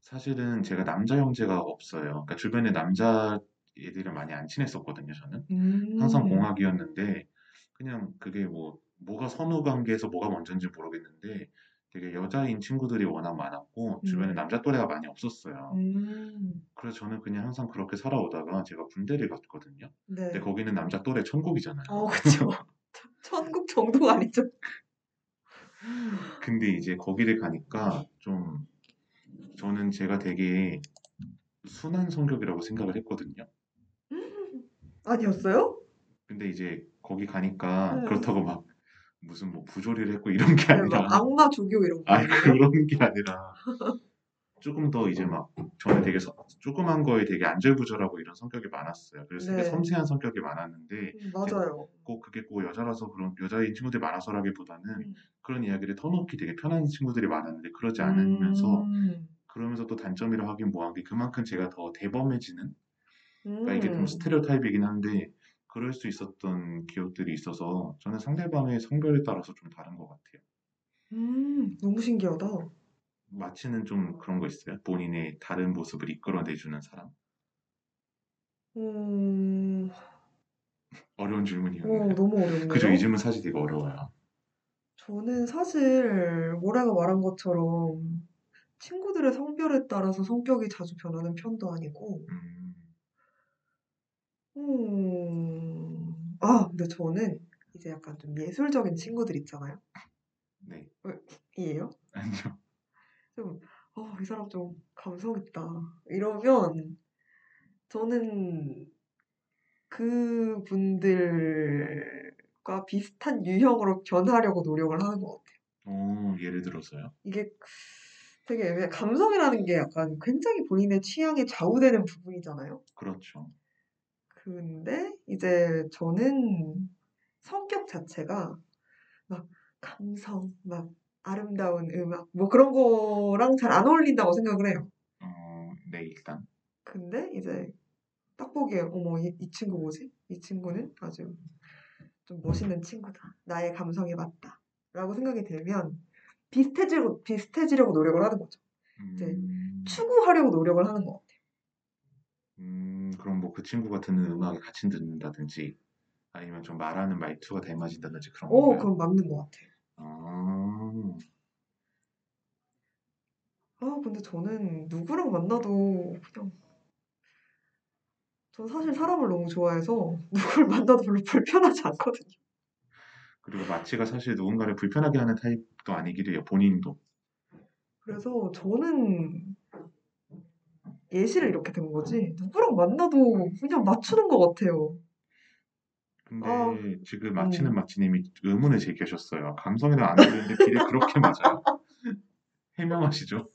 사실은 제가 남자 형제가 없어요. 그러니까 주변에 남자 애들이랑 많이 안 친했었거든요, 저는. 음, 항상 공학이었는데 그냥 그게 뭐 뭐가 선후 관계에서 뭐가 먼저인지 모르겠는데 되게 여자인 친구들이 워낙 많았고 주변에 음. 남자 또래가 많이 없었어요. 음, 그래서 저는 그냥 항상 그렇게 살아오다가 제가 군대를 갔거든요. 네. 근데 거기는 남자 또래 천국이잖아요. 어, 그쵸. <laughs> 천국 정도가 아니죠. 근데 이제 거기를 가니까 좀 저는 제가 되게 순한 성격이라고 생각을 했거든요. 아니었어요? 근데 이제 거기 가니까 네. 그렇다고 막 무슨 뭐 부조리를 했고 이런 게 네, 막 아니라 악마 조교 이런 거 아니에요? 그런 게 아니라 <laughs> 조금 더 이제 막 저는 되게 서- 조그만 거에 되게 안절부절하고 이런 성격이 많았어요. 그래서 되게 네. 섬세한 성격이 많았는데 음, 맞아요. 꼭 그게 꼭 여자라서 그런 여자인 친구들이 많아서라기보다는 음. 그런 이야기를 터놓기 되게 편한 친구들이 많았는데 그러지 않으면서 음. 그러면서 또 단점이라고 하긴 뭐한 게 그만큼 제가 더 대범해지는 그러니까 이게 좀 음. 스테레오타입이긴 한데 그럴 수 있었던 기억들이 있어서 저는 상대방의 성별에 따라서 좀 다른 것 같아요. 음, 너무 신기하다. 마치는 좀 그런 거 있어요? 본인의 다른 모습을 이끌어내주는 사람? 음, 어려운 오, 질문이었네요. 너무 어렵네요. 그죠? 이 질문 사실 되게 어려워요. 저는 사실 모래가 말한 것처럼 친구들의 성별에 따라서 성격이 자주 변하는 편도 아니고, 음, 음, 아, 근데 저는 이제 약간 좀 예술적인 친구들 있잖아요. 네. 이에요? 아니요. 좀, 어, 이 사람 좀 감성 있다. 이러면 저는 그 분들과 비슷한 유형으로 변하려고 노력을 하는 것 같아요. 어, 예를 들어서요? 이게 되게 애매해. 감성이라는 게 약간 굉장히 본인의 취향에 좌우되는 부분이잖아요. 그렇죠. 근데 이제 저는 성격 자체가 막 감성, 막 아름다운 음악, 뭐 그런 거랑 잘 안 어울린다고 생각을 해요. 어, 네, 일단. 근데 이제 딱 보기에 어머 이, 이 친구 뭐지? 이 친구는 아주 좀 멋있는 친구다. 나의 감성에 맞다. 라고 생각이 들면 비슷해지려고 비슷해지려고 노력을 하는 거죠. 이제 음, 추구하려고 노력을 하는 것 같아요. 음, 그럼 뭐 그 친구가 듣는 음악을 같이 듣는다든지 아니면 좀 말하는 말투가 닮아진다든지 그런 오, 건가요? 그럼 맞는 것 같아요. 아, 아, 근데 저는 누구랑 만나도 그냥 전 사실 사람을 너무 좋아해서 <laughs> 누굴 만나도 별로 불편하지 않거든요. 그리고 마치가 사실 누군가를 불편하게 하는 타입도 아니기도 해요. 본인도. 그래서 저는 예시를 이렇게 든 거지 누구랑 만나도 그냥 맞추는 것 같아요. 근데 아, 지금 마치는 음. 마치님이 의문을 제기하셨어요. 감성에는 안 어울리는데 비례 그렇게 맞아요? <laughs> 해명하시죠.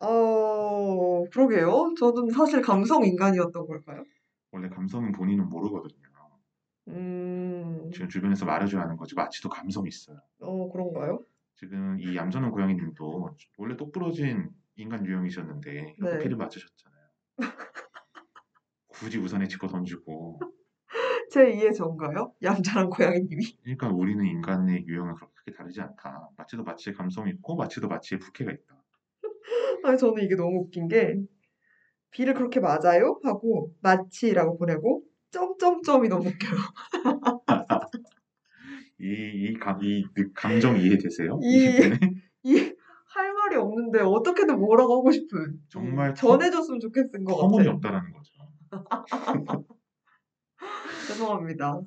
어, 그러게요. 저는 사실 감성 인간이었던 걸까요? 원래 감성은 본인은 모르거든요. 음, 지금 주변에서 말해줘야 하는 거지. 마치도 감성이 있어요. 어, 그런가요? 지금 이 얌전한 고양이님도 원래 똑부러진 인간 유형이셨는데 네. 피를 맞으셨잖아요. 굳이 우산에 짚고 던지고. <laughs> 제 2의 저인가요? 얌전한 고양이님이. 그러니까 우리는 인간의 유형은 그렇게 다르지 않다. 마치도 마치의 감성이 있고 마치도 마치의 부캐가 있다. <laughs> 아니, 저는 이게 너무 웃긴 게, 비를 그렇게 맞아요? 하고, 마치라고 보내고, 점점점이 너무 웃겨요. <laughs> 이, 이, 감, 이 느- 감정 이해되세요? 이-? 이, 할 말이 없는데, 어떻게든 뭐라고 하고 싶은. 정말 이 전해줬으면 좋겠은 것 터무니 같아요. 없다라는 거죠. <laughs> 죄송합니다.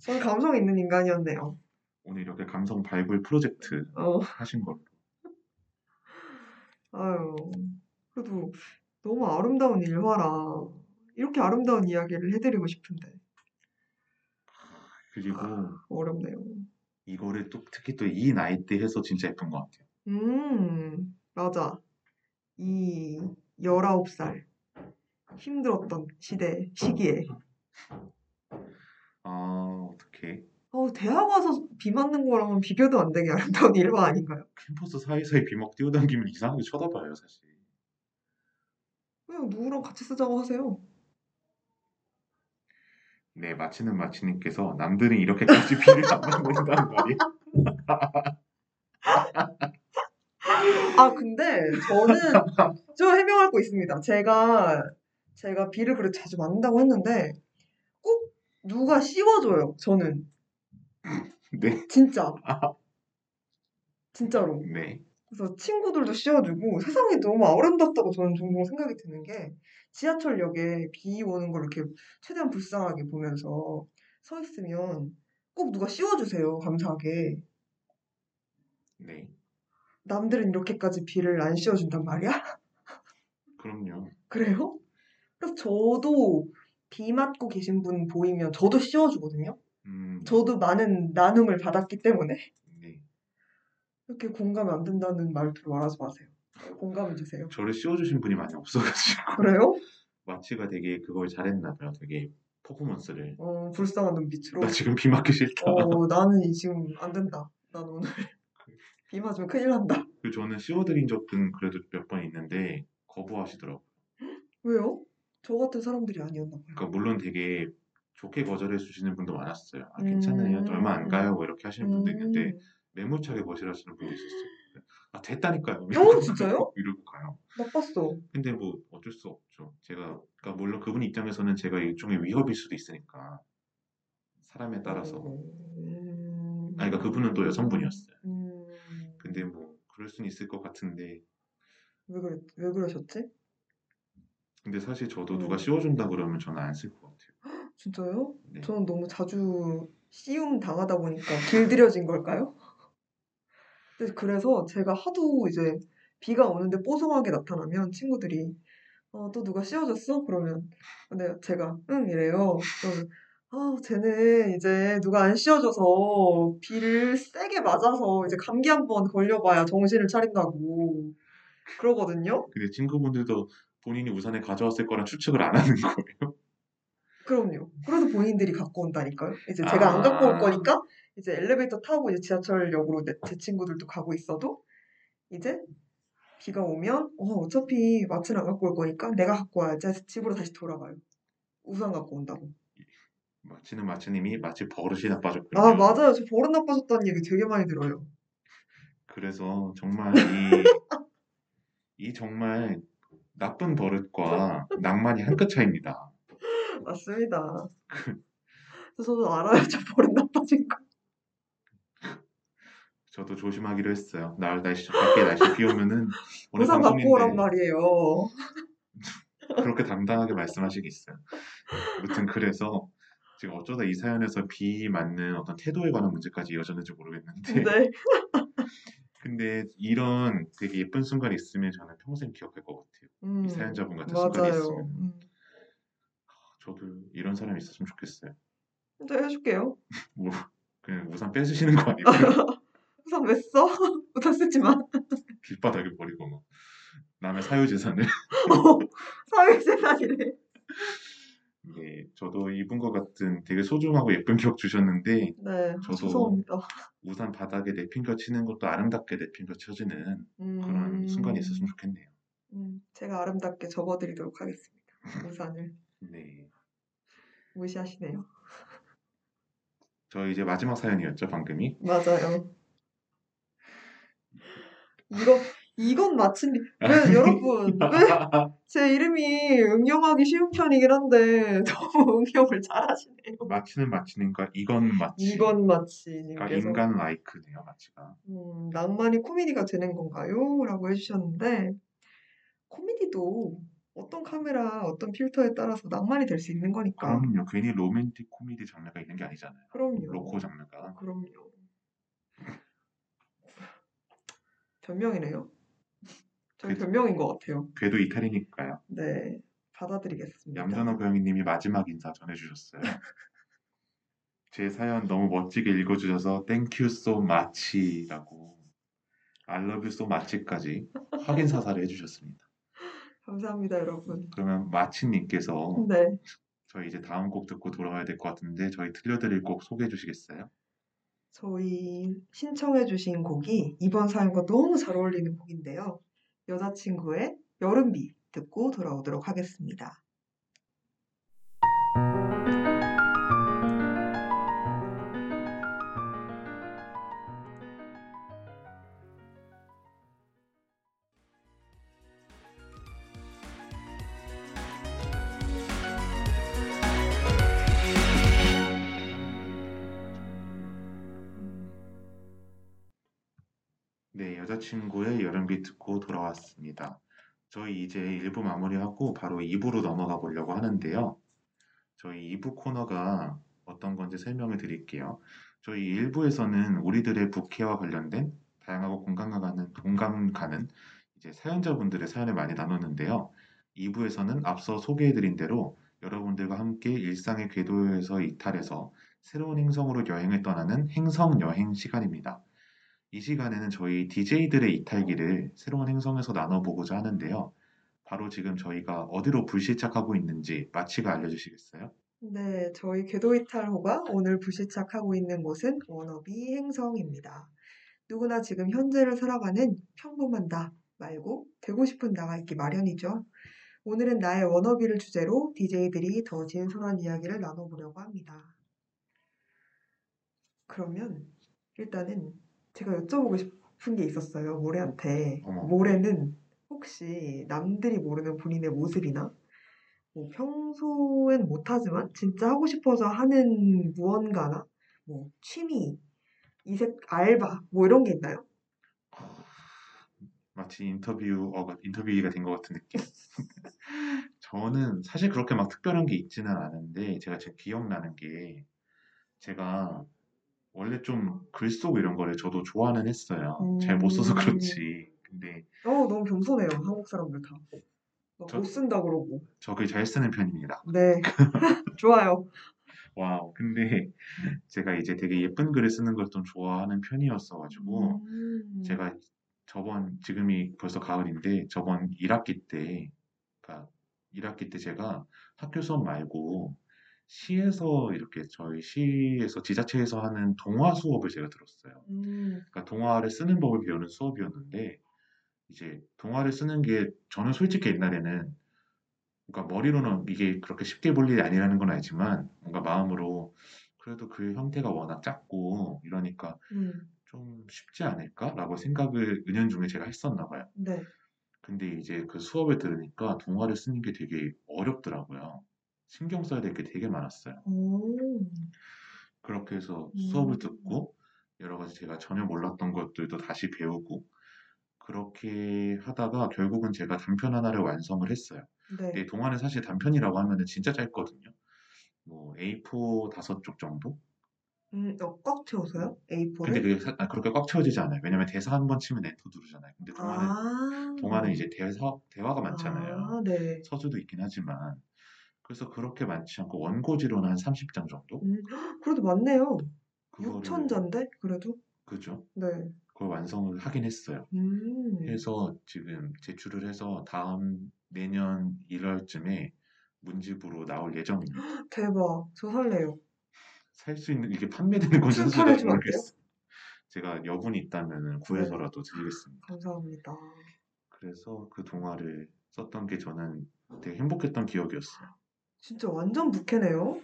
저는 감성 있는 인간이었네요. 오늘 이렇게 감성 발굴 프로젝트 어, 하신 걸로. <laughs> 아유. 그래도 너무 아름다운 일화라, 이렇게 아름다운 이야기를 해드리고 싶은데, 그리고 어렵네요. 이거를 또 특히 또 이 나이 때 해서 진짜 예쁜 것 같아요. 음, 맞아. 이 19살 힘들었던 시대, 시기에 아, 어떡해. 어, 대학 와서 비 맞는 거랑은 비교도 안 되게 아름다운 <laughs> 일화 아닌가요? 캠퍼스 사이사이 비먹 뛰어다니면 이상하게 쳐다봐요, 사실. 그냥 누구랑 같이 쓰자고 하세요. 네, 마치는 마치님께서 남들은 이렇게까지 <laughs> 비를 안 맞는단 말이에요. <laughs> 아, 근데 저는 좀 해명할 거 있습니다. 제가, 제가 비를 그렇게 자주 맞는다고 했는데 꼭 누가 씌워줘요, 저는. 네, 진짜. 진짜로. 네. 그래서 친구들도 씌워주고 세상이 너무 아름답다고 저는 종종 생각이 드는 게 지하철역에 비 오는 걸 이렇게 최대한 불쌍하게 보면서 서 있으면 꼭 누가 씌워주세요. 감사하게. 네. 남들은 이렇게까지 비를 안 씌워준단 말이야? <laughs> 그럼요. 그래요? 그래서 저도 비 맞고 계신 분 보이면 저도 씌워주거든요. 음, 저도 많은 나눔을 받았기 때문에 네. 이렇게 공감이 안 된다는 말투로 말하지 마세요. 공감해 주세요. 저를 씌워주신 분이 많이 없어가지고 그래요? <laughs> 마치가 되게 그걸 잘했나 봐요. 되게 퍼포먼스를. 어, 불쌍한 눈빛으로. 나 지금 비 맞기 싫다. 어, 나는 이 지금 안 된다. 난 오늘 비 맞으면 큰일 난다. 그 저는 씌워드린 적은 그래도 몇 번 있는데 거부하시더라고요. 왜요? 저 같은 사람들이 아니었나 봐요. 그러니까 물론 되게 좋게 거절해 주시는 분도 많았어요. 아, 괜찮아요. 음. 얼마 안 가요. 뭐 이렇게 하시는 분도 있는데 음. 매몰차게 거절하시는 분도 있었어요. 아 됐다니까요. 어, 진짜요? <laughs> 이러고 가요. 나빴어. 근데 뭐 어쩔 수 없죠. 제가 그러니까 물론 그분 입장에서는 제가 일종의 위협일 수도 있으니까 사람에 따라서. 음. 아니 그러니까 그분은 또 여성분이었어요. 음. 근데 뭐 그럴 수는 있을 것 같은데 왜 그랬, 왜 그러셨지? 근데 사실 저도 누가 음. 씌워준다 그러면 저는 안 쓸 것 같아요. <gasps> 진짜요? 네. 저는 너무 자주 씌움 당하다 보니까 길들여진 걸까요? <laughs> 그래서 제가 하도 이제 비가 오는데 뽀송하게 나타나면 친구들이 어, 또 누가 씌워줬어? 그러면 근데 제가 응 이래요. 그러면 아 쟤는 이제 누가 안 씌워줘서 비를 세게 맞아서 이제 감기 한번 걸려봐야 정신을 차린다고 그러거든요. 근데 친구분들도 본인이 우산을 가져왔을 거란 추측을 안 하는 거예요. 그럼요. 그래서 본인들이 갖고 온다니까요. 이제 제가 안 갖고 올 아. 거니까 이제 엘리베이터 타고 이제 지하철역으로 내, 제 친구들도 가고 있어도 이제 비가 오면 어, 어차피 마트는 안 갖고 올 거니까 내가 갖고 와야지 해서 집으로 다시 돌아가요. 우산 갖고 온다고. 마치는 마치님이 마치 버릇이 나빠졌군요. 아 맞아요. 저 버릇 나빠졌다는 얘기 되게 많이 들어요. 그래서 정말 <laughs> 이, 이 정말 나쁜 버릇과 낭만이 한 끗 차이입니다. 맞습니다. <laughs> 저도 알아요. 저 버릇 나빠진 거. 저도 조심하기로 했어요. 날 날씨 밖에 날씨 비 오면은 <laughs> 오늘 우산 갖고 오란 말이에요. 그렇게 당당하게 말씀하시겠어요. 아무튼 그래서 지금 어쩌다 이 사연에서 비 맞는 어떤 태도에 관한 문제까지 이어졌는지 모르겠는데 네. <laughs> 근데 이런 되게 예쁜 순간이 있으면 저는 평생 기억할 것 같아요. 음, 이 사연자분 같은 순간이 맞아요. 있으면 음. 저도 이런 사람이 있었으면 좋겠어요. 진짜 해줄게요. <laughs> 뭐 그냥 우산 뺏으시는 거 아니고요. <laughs> 우산 왜 써? 우산 쓰지 마. 길바닥에 버리고 뭐 남의 사유재산을 사회재산이래. 네, 저도 이분과 같은 되게 소중하고 예쁜 기억 주셨는데 네, 저도- 죄송합니다. 우산 바닥에 내팽겨 치는 것도 아름답게 내팽겨 쳐지는 그런 음, 순간이 있었으면 좋겠네요. 음, 제가 아름답게 접어드리도록 하겠습니다. 우산을 <laughs> 네, 무시하시네요. 저 이제 마지막 사연이었죠 방금이. 맞아요. 이거 이건 마침 <laughs> 왜 여러분 왜 <laughs> 제 이름이 응용하기 쉬운 편이긴 한데 <laughs> 너무 응용을 잘하시네요. 마치는 마치는가 이건 마치. 이건 그러니까 마치님께서 인간 라이크네요 마치가. 음, 낭만이 코미디가 되는 건가요? 라고 해주셨는데, 코미디도 어떤 카메라, 어떤 필터에 따라서 낭만이 될 수 있는 거니까. 그럼요. 괜히 로맨틱 코미디 장르가 있는 게 아니잖아요. 그럼요. 로코 장르가. 그럼요. 변명이네요. 전 그래도- 변명인 것 같아요. 궤도 이탈이니까요. 네, 받아들이겠습니다. 얌전한 고양이님이 마지막 인사 전해주셨어요. <laughs> 제 사연 너무 멋지게 읽어주셔서 so much라고 I love you so much까지 확인 사살을 해주셨습니다. 감사합니다, 여러분. 그러면 마치님께서 네, 저희 이제 다음 곡 듣고 돌아가야 될 것 같은데 저희 들려드릴 곡 소개해 주시겠어요? 저희 신청해 주신 곡이 이번 사연과 너무 잘 어울리는 곡인데요. 여자친구의 여름비 듣고 돌아오도록 하겠습니다. 여자친구의 여름비 듣고 돌아왔습니다. 저희 이제 1부 마무리하고 바로 2부로 넘어가 보려고 하는데요. 저희 2부 코너가 어떤 건지 설명을 드릴게요. 저희 1부에서는 우리들의 부캐와 관련된 다양하고 공감 가는, 공감 가는 이제 사연자분들의 사연을 많이 나눴는데요. 2부에서는 앞서 소개해드린 대로 여러분들과 함께 일상의 궤도에서 이탈해서 새로운 행성으로 여행을 떠나는 행성 여행 시간입니다. 이 시간에는 저희 DJ들의 이탈기를 새로운 행성에서 나눠보고자 하는데요. 바로 지금 저희가 어디로 불시착하고 있는지 마치가 알려주시겠어요? 네, 저희 궤도 이탈호가 오늘 불시착하고 있는 곳은 워너비 행성입니다. 누구나 지금 현재를 살아가는 평범한 나 말고 되고 싶은 나가 있기 마련이죠. 오늘은 나의 워너비를 주제로 DJ들이 더 진솔한 이야기를 나눠보려고 합니다. 그러면 일단은 제가 여쭤보고 싶은 게 있었어요, 모래한테. 어머. 모래는 혹시 남들이 모르는 본인의 모습이나 뭐 평소엔 못하지만 진짜 하고 싶어서 하는 무언가나 뭐 취미, 이색 알바 뭐 이런 게 있나요? 마치 인터뷰어가 인터뷰가 된 것 같은 느낌. <laughs> 저는 사실 그렇게 막 특별한 게 있지는 않은데 제가 지금 기억나는 게 제가 원래 좀 글 쓰고 이런 거를 저도 좋아는 했어요. 잘못 써서 음. 그렇지. 근데 어, 너무 겸손해요, 한국 사람들 다. 막 저- 못 쓴다 그러고. 저 글 잘 쓰는 편입니다. 네, <laughs> 좋아요. 와우. 근데 제가 이제 되게 예쁜 글을 쓰는 걸 좀 좋아하는 편이었어가지고 음. 제가 저번 지금이 벌써 가을인데 저번 1학기 때 그러니까 1학기 때 제가 학교 수업 말고 시에서 이렇게 저희 시에서 지자체에서 하는 동화 수업을 제가 들었어요. 음, 그러니까 동화를 쓰는 법을 배우는 수업이었는데 이제 동화를 쓰는 게 저는 솔직히 옛날에는 그러니까 머리로는 이게 그렇게 쉽게 볼 일이 아니라는 건 알지만 뭔가 마음으로 그래도 그 형태가 워낙 작고 이러니까 음, 좀 쉽지 않을까라고 생각을 은연중에 제가 했었나 봐요. 네. 근데 이제 그 수업을 들으니까 동화를 쓰는 게 되게 어렵더라고요. 신경 써야 될 게 되게 많았어요. 오, 그렇게 해서 음. 수업을 듣고 여러 가지 제가 전혀 몰랐던 것들도 다시 배우고 그렇게 하다가 결국은 제가 단편 하나를 완성을 했어요. 네. 근데 동화는 사실 단편이라고 하면은 진짜 짧거든요. 뭐 A4 다섯 쪽 정도? 음, 어, 꽉 채워서요? 근데 A4를? 그게 사- 아, 그렇게 꽉 채워지지 않아요. 왜냐면 대사 한 번 치면 엔터 누르잖아요. 근데 동화는 아, 동화는 이제 대사 대화가 많잖아요. 아, 네. 서술도 있긴 하지만 그래서 그렇게 많지 않고 원고지로는 한 30장 정도? 음, 헉, 그래도 많네요. 그거를 6천자인데? 그래도? 그죠? 네. 그걸 완성을 하긴 했어요. 음, 해서 지금 제출을 해서 다음 내년 1월쯤에 문집으로 나올 예정입니다. <gasps> 대박. 저 살래요. 살 수 있는 이게 판매되는 건지 사실 모르겠어. 제가 여분이 있다면 구해서라도 드리겠습니다. <laughs> 감사합니다. 그래서 그 동화를 썼던 게 저는 되게 행복했던 기억이었어요. 진짜 완전 부캐네요.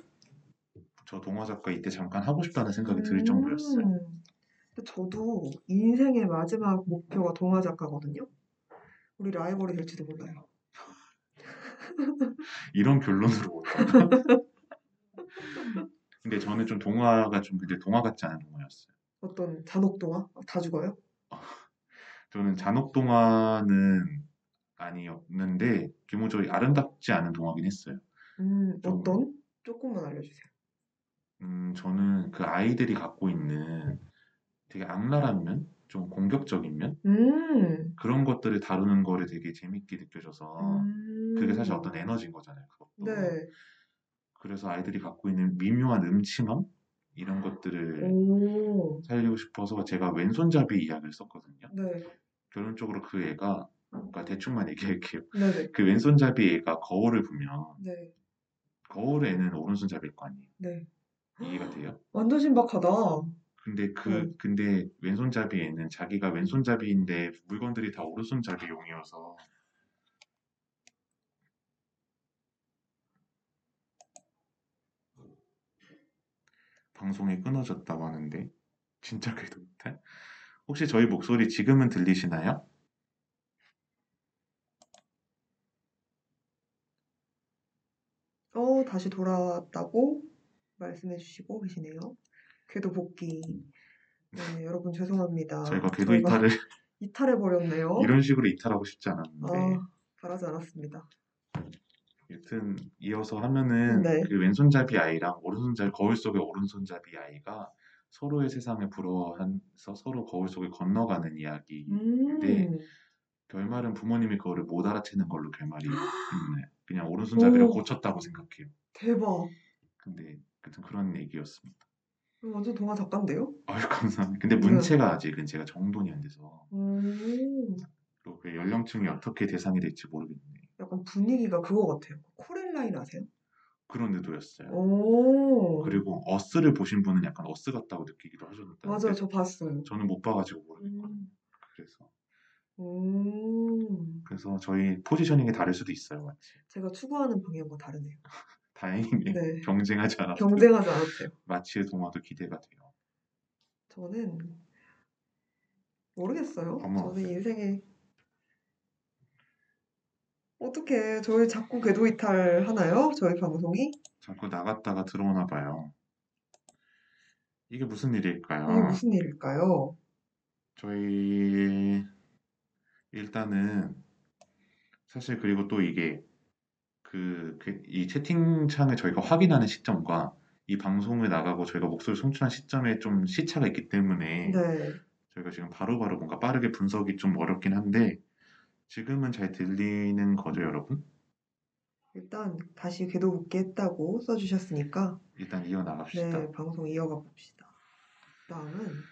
저 동화 작가 이때 잠깐 하고 싶다는 생각이 들 정도였어요. 음. 저도 인생의 마지막 목표가 동화 작가거든요. 우리 라이벌이 될지도 몰라요. <laughs> 이런 결론으로. <laughs> 근데 저는 좀 동화가 좀 근데 동화 같지 않은 동화였어요. 어떤 잔혹 동화? 다 죽어요? 저는 잔혹 동화는 아니었는데 기본적으로 아름답지 않은 동화긴 했어요. 음, 좀- 어떤? 조금만 알려주세요. 음, 저는 그 아이들이 갖고 있는 되게 악랄한 면, 좀 공격적인 면 음, 그런 것들을 다루는 거를 되게 재밌게 느껴져서 음. 그게 사실 어떤 에너지인 거잖아요. 그것도. 네. 그래서 아이들이 갖고 있는 미묘한 음침함 이런 것들을 오, 살리고 싶어서 제가 왼손잡이 이야기를 썼거든요. 네. 결론적으로 그 애가 그러니까 대충만 얘기할게요. 네네. 그 왼손잡이 애가 거울을 보면 네. 거울 애는 오른손잡이일 거 아니에요. 네. 이해가 돼요? 완전 신박하다. 근데 그 네. 근데 왼손잡이 애는 자기가 왼손잡이인데 물건들이 다 오른손잡이용이어서 방송이 끊어졌다고 하는데 진짜 그래도 못해? 혹시 저희 목소리 지금은 들리시나요? 어, 다시 돌아왔다고 말씀해 주시고 계시네요. 궤도 복귀. 네, 여러분 죄송합니다. 저희가 궤도 이탈을 <laughs> 이탈해 버렸네요. 이런 식으로 이탈하고 싶지 않았는데 아, 바라지 않았습니다. 여튼 이어서 하면은 네. 그 왼손잡이 아이랑 오른손잡이 거울 속의 오른손잡이 아이가 서로의 세상을 부러워하면서 서로 거울 속을 건너가는 이야기. 음, 네. 결말은 부모님이 그거를 못 알아채는 걸로 결말이 있네. 그냥 오른손잡이를 오. 고쳤다고 생각해요. 대박. 근데 하여튼 그런 얘기였습니다. 완전 동화 작가인데요? 아유 감사합니다. 근데 네. 문체가 아직은 제가 정돈이 안 돼서 음, 또 그 연령층이 어떻게 대상이 될지 모르겠네. 약간 분위기가 그거 같아요. 코렐라인 아세요? 그런 의도였어요. 오, 그리고 어스를 보신 분은 약간 어스 같다고 느끼기도 하셨는데 맞아요. 저 봤어요. 저는 못 봐가지고 모르겠고 음, 그래서 음, 그래서 저희 포지셔닝이 다를 수도 있어요, 마치. 제가 추구하는 방향과 다르네요. 다행이네. 네. 경쟁하지 않았어요. 경쟁하지 않았대요. 마치의 동화도 기대가 돼요. 저는 모르겠어요. 어머. 저는 인생에 어떻게 저희 자꾸 궤도 이탈 하나요? 저희 방송이? 자꾸 나갔다가 들어오나 봐요. 이게 무슨 일일까요? 이게 무슨 일일까요? 저희 일단은 사실 그리고 또 이게 그 이 채팅창을 저희가 확인하는 시점과 이 방송을 나가고 저희가 목소리 송출한 시점에 좀 시차가 있기 때문에 네. 저희가 지금 바로 바로 뭔가 빠르게 분석이 좀 어렵긴 한데 지금은 잘 들리는 거죠, 여러분? 일단 다시 궤도 붙게 했다고 써주셨으니까 일단 이어나갑시다. 네, 방송 이어가 봅시다. 다음은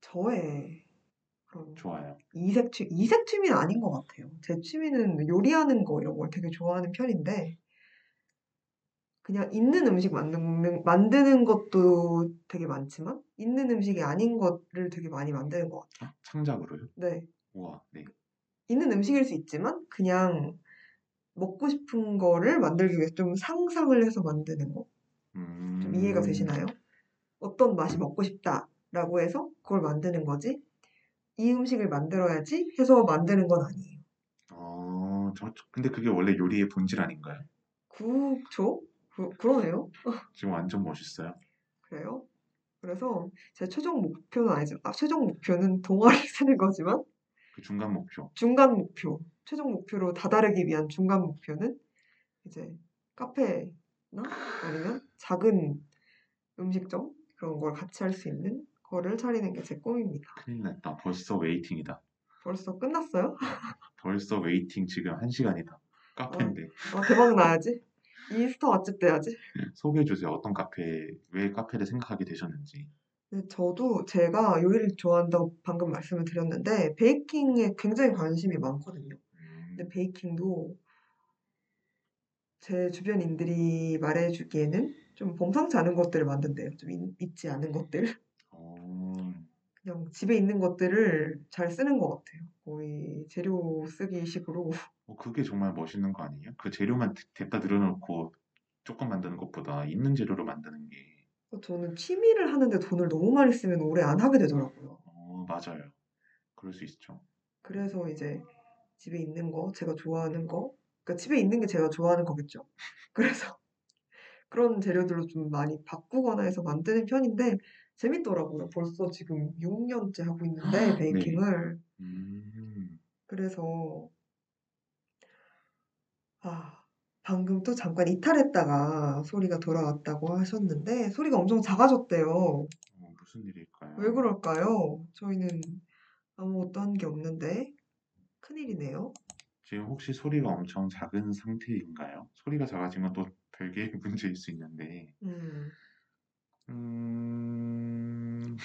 저의 좋아요. 이색 취 이색 취미는 아닌 것 같아요. 제 취미는 요리하는 거 이런 걸 되게 좋아하는 편인데 그냥 있는 음식 만드는 만드는 것도 되게 많지만 있는 음식이 아닌 것을 되게 많이 만드는 것 같아요. 아, 창작으로요? 네, 우와, 네. 있는 음식일 수 있지만 그냥 먹고 싶은 거를 만들기 위해서 좀 상상을 해서 만드는 거. 음, 좀 이해가 되시나요? 어떤 맛이 먹고 싶다라고 해서 그걸 만드는 거지. 이 음식을 만들어야지 해서 만드는 건 아니에요. 어, 저, 저- 근데 그게 원래 요리의 본질 아닌가요? 그쵸? 그, 그러네요. <laughs> 지금 완전 멋있어요. 그래요. 그래서 제 최종 목표는 아니지만, 아, 최종 목표는 동화를 <laughs> 쓰는 거지만, 그 중간 목표. 중간 목표, 최종 목표로 다다르기 위한 중간 목표는 이제 카페나 아니면 작은 음식점 그런 걸 같이 할 수 있는 거를 차리는 게 제 꿈입니다. 큰일 났다. 벌써 waiting이다. 벌써 끝났어요? <laughs> 벌써 waiting 지금 한 시간이다. 카페인데. 아, 대박 나야지. 인스타 맛집 돼야지. 소개해 주세요. 어떤 카페, 왜 카페를 생각하게 되셨는지. 네, 저도 제가 요리를 좋아한다고 방금 말씀을 드렸는데, baking에 굉장히 관심이 많거든요. 음, 근데 baking도 제 주변인들이 말해주기에는 좀 범상치 않은 것들을 만든대요. 좀 있- 있지 않은 것들. 어, 그냥 집에 있는 것들을 잘 쓰는 것 같아요. 거의 재료 쓰기 식으로. 어, 그게 정말 멋있는 거 아니에요? 그 재료만 대- 대다 늘어놓고 조금 만드는 것보다 있는 재료로 만드는 게, 저는 취미를 하는데 돈을 너무 많이 쓰면 오래 안 하게 되더라고요. 어, 맞아요. 그럴 수 있죠. 그래서 이제 집에 있는 거, 제가 좋아하는 거, 그러니까 집에 있는 게 제가 좋아하는 거겠죠. <laughs> 그래서 그런 재료들로 좀 많이 바꾸거나 해서 만드는 편인데 재밌더라고요. 벌써 지금 6년째 하고 있는데 네. 베이킹을. 음, 그래서 아, 방금 또 잠깐 이탈했다가 소리가 돌아왔다고 하셨는데 소리가 엄청 작아졌대요. 어, 무슨 일일까요? 왜 그럴까요? 저희는 아무것도 한 게 없는데 큰일이네요. 지금 혹시 소리가 엄청 작은 상태인가요? 소리가 작아진 건또 별개의 <laughs> 문제일 수 있는데, 음, 음,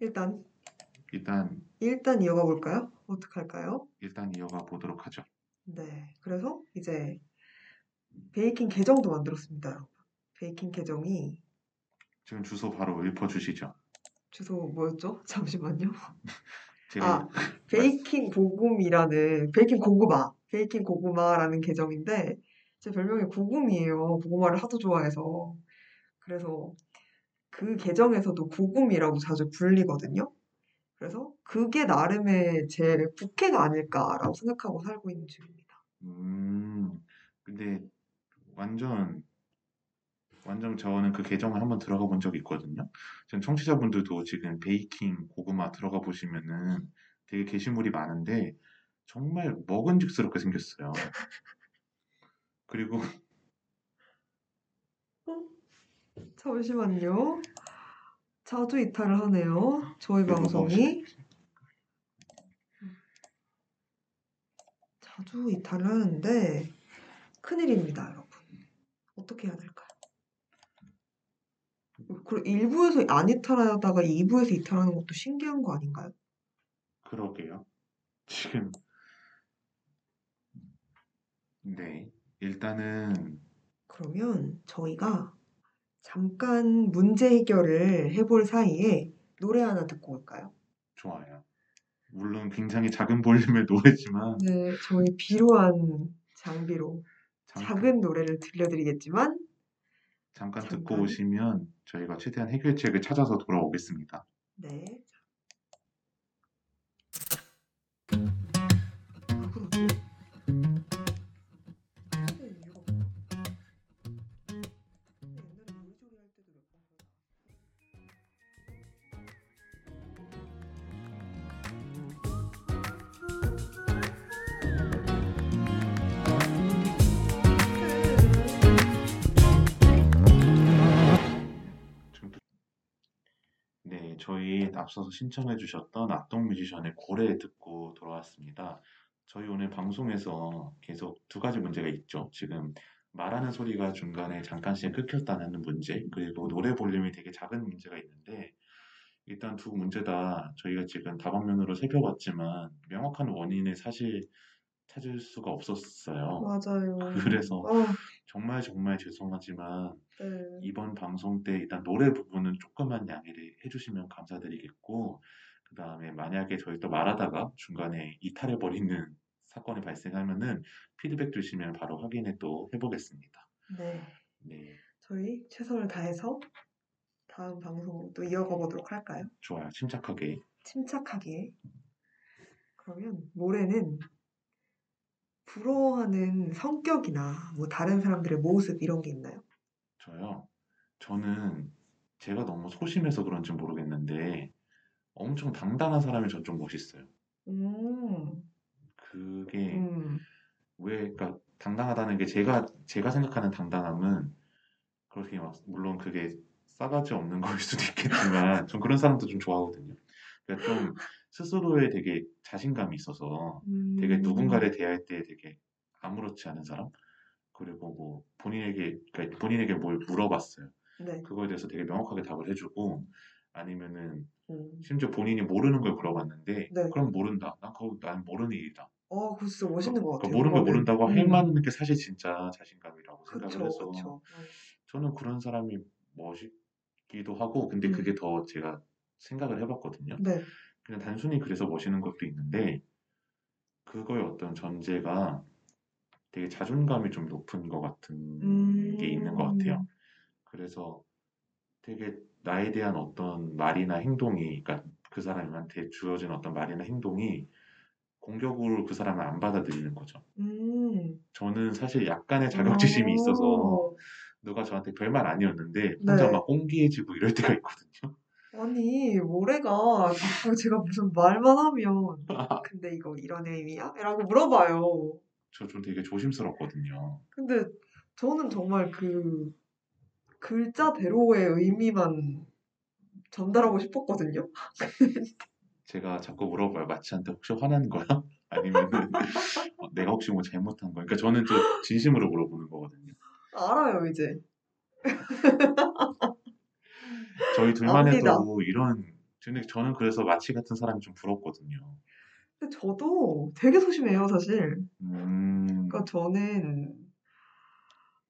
일단 일단, 일단 이어가 볼까요? 어떡할까요? 일단 이어가 보도록 하죠. 네, 그래서 이제 베이킹 계정도 만들었습니다, 여러분. 베이킹 계정이 지금 주소 바로 읊어 주시죠. 주소 뭐였죠? <laughs> 잠시만요. 제가 아, 베이킹 고금이라는 베이킹 고구마, 베이킹 고구마라는 계정인데 제 별명이 고금이에요. 고구마를 하도 좋아해서 그래서 그 계정에서도 고금이라고 자주 불리거든요. 그래서 그게 나름의 제 부캐가 아닐까라고 생각하고 살고 있는 중입니다. 음, 근데 완전 완전 저는 그 계정을 한번 들어가 본 적이 있거든요. 전 청취자분들도 지금 베이킹 고구마 들어가 보시면은 되게 게시물이 많은데 정말 먹은직스럽게 생겼어요. 그리고 잠시만요. 자주 이탈을 하네요. 저희 이거 방송이. 모두 이탈을 하는데 큰일입니다, 여러분. 어떻게 해야 될까요? 그리고 1부에서 안 이탈하다가 2부에서 이탈하는 것도 신기한 거 아닌가요? 그러게요. 지금 네. 일단은 그러면 저희가 잠깐 문제 해결을 해볼 사이에 노래 하나 듣고 올까요? 좋아요. 물론 굉장히 작은 볼륨의 <laughs> 노래지만 네, 저희 비로한 장비로 잠깐, 작은 노래를 들려드리겠지만 잠깐 듣고 잠깐. 오시면 저희가 최대한 해결책을 찾아서 돌아오겠습니다. 네. 앞서서 신청해 주셨던 악동 뮤지션의 고래 듣고 돌아왔습니다. 저희 오늘 방송에서 계속 두 가지 문제가 있죠. 지금 말하는 소리가 중간에 잠깐씩 끊겼다는 문제, 그리고 노래 볼륨이 되게 작은 문제가 있는데, 일단 두 문제 다 저희가 지금 다방면으로 살펴봤지만 명확한 원인을 사실 찾을 수가 없었어요. 맞아요. <laughs> 그래서 아, 정말 정말 죄송하지만 네. 이번 방송 때 일단 노래 부분은 조금만 양해를 해주시면 감사드리겠고, 그 다음에 만약에 저희 또 말하다가 중간에 이탈해 버리는 사건이 발생하면은 피드백 주시면 바로 확인을 또 해보겠습니다. 네. 네, 저희 최선을 다해서 다음 방송 또 이어가 보도록 할까요? 좋아요. 침착하게. 침착하게. 그러면 모레는 부러워하는 성격이나 뭐 다른 사람들의 모습 이런 게 있나요? 저요. 저는 제가 너무 소심해서 그런지 모르겠는데 엄청 당당한 사람이 전 좀 멋있어요. 음, 그게 음, 왜, 그러니까 당당하다는 게 제가 제가 생각하는 당당함은 그렇게 막 물론 그게 싸가지 없는 <laughs> 거일 수도 있겠지만 전 그런 사람도 좀 좋아하거든요. 그러니까 좀 스스로에 되게 자신감이 있어서 되게 음, 누군가를 대할 때 되게 아무렇지 않은 사람 그리고 뭐 본인에게 그러니까 본인에게 뭘 물어봤어요. 네. 그거에 대해서 되게 명확하게 답을 해주고 아니면은 음. 심지어 본인이 모르는 걸 물어봤는데 네. 그럼 모른다. 난 그거 난 모르는 일이다. 어, 그거 진짜 멋있는 것 그러니까 같아요. 모르는 걸. 모른다고 할 음, 만한 게 사실 진짜 자신감이라고 생각을 해서 그쵸. 저는 그런 사람이 멋있기도 하고 근데 음. 그게 더 제가 생각을 해봤거든요. 네. 그냥 단순히 그래서 멋있는 것도 있는데 그거의 어떤 전제가 되게 자존감이 좀 높은 것 같은 게 있는 것 같아요. 음, 그래서 되게 나에 대한 어떤 말이나 행동이, 그러니까 그 사람한테 주어진 어떤 말이나 행동이 공격으로 그 사람을 안 받아들이는 거죠. 음. 저는 사실 약간의 자격지심이 있어서 어, 누가 저한테 별말 아니었는데 혼자 네. 막 꽁기해지고 이럴 때가 있거든요. 아니, 모래가 자꾸 <laughs> 제가 무슨 말만 하면, 근데 이거 이런 의미야? 라고 물어봐요. 저 좀 되게 조심스럽거든요. 근데 저는 정말 그 글자대로의 의미만 전달하고 싶었거든요. <laughs> 제가 자꾸 물어봐요. 마치한테 혹시 화난 거야? <laughs> 아니면은 어, 내가 혹시 뭐 잘못한 거야? 그러니까 저는 저 진심으로 물어보는 거거든요. 알아요, 이제. 저희 둘만 압니다. 해도 이런 저는 그래서 마치 같은 사람이 좀 부럽거든요. 근데 저도 되게 소심해요, 사실. 음, 그러니까 저는,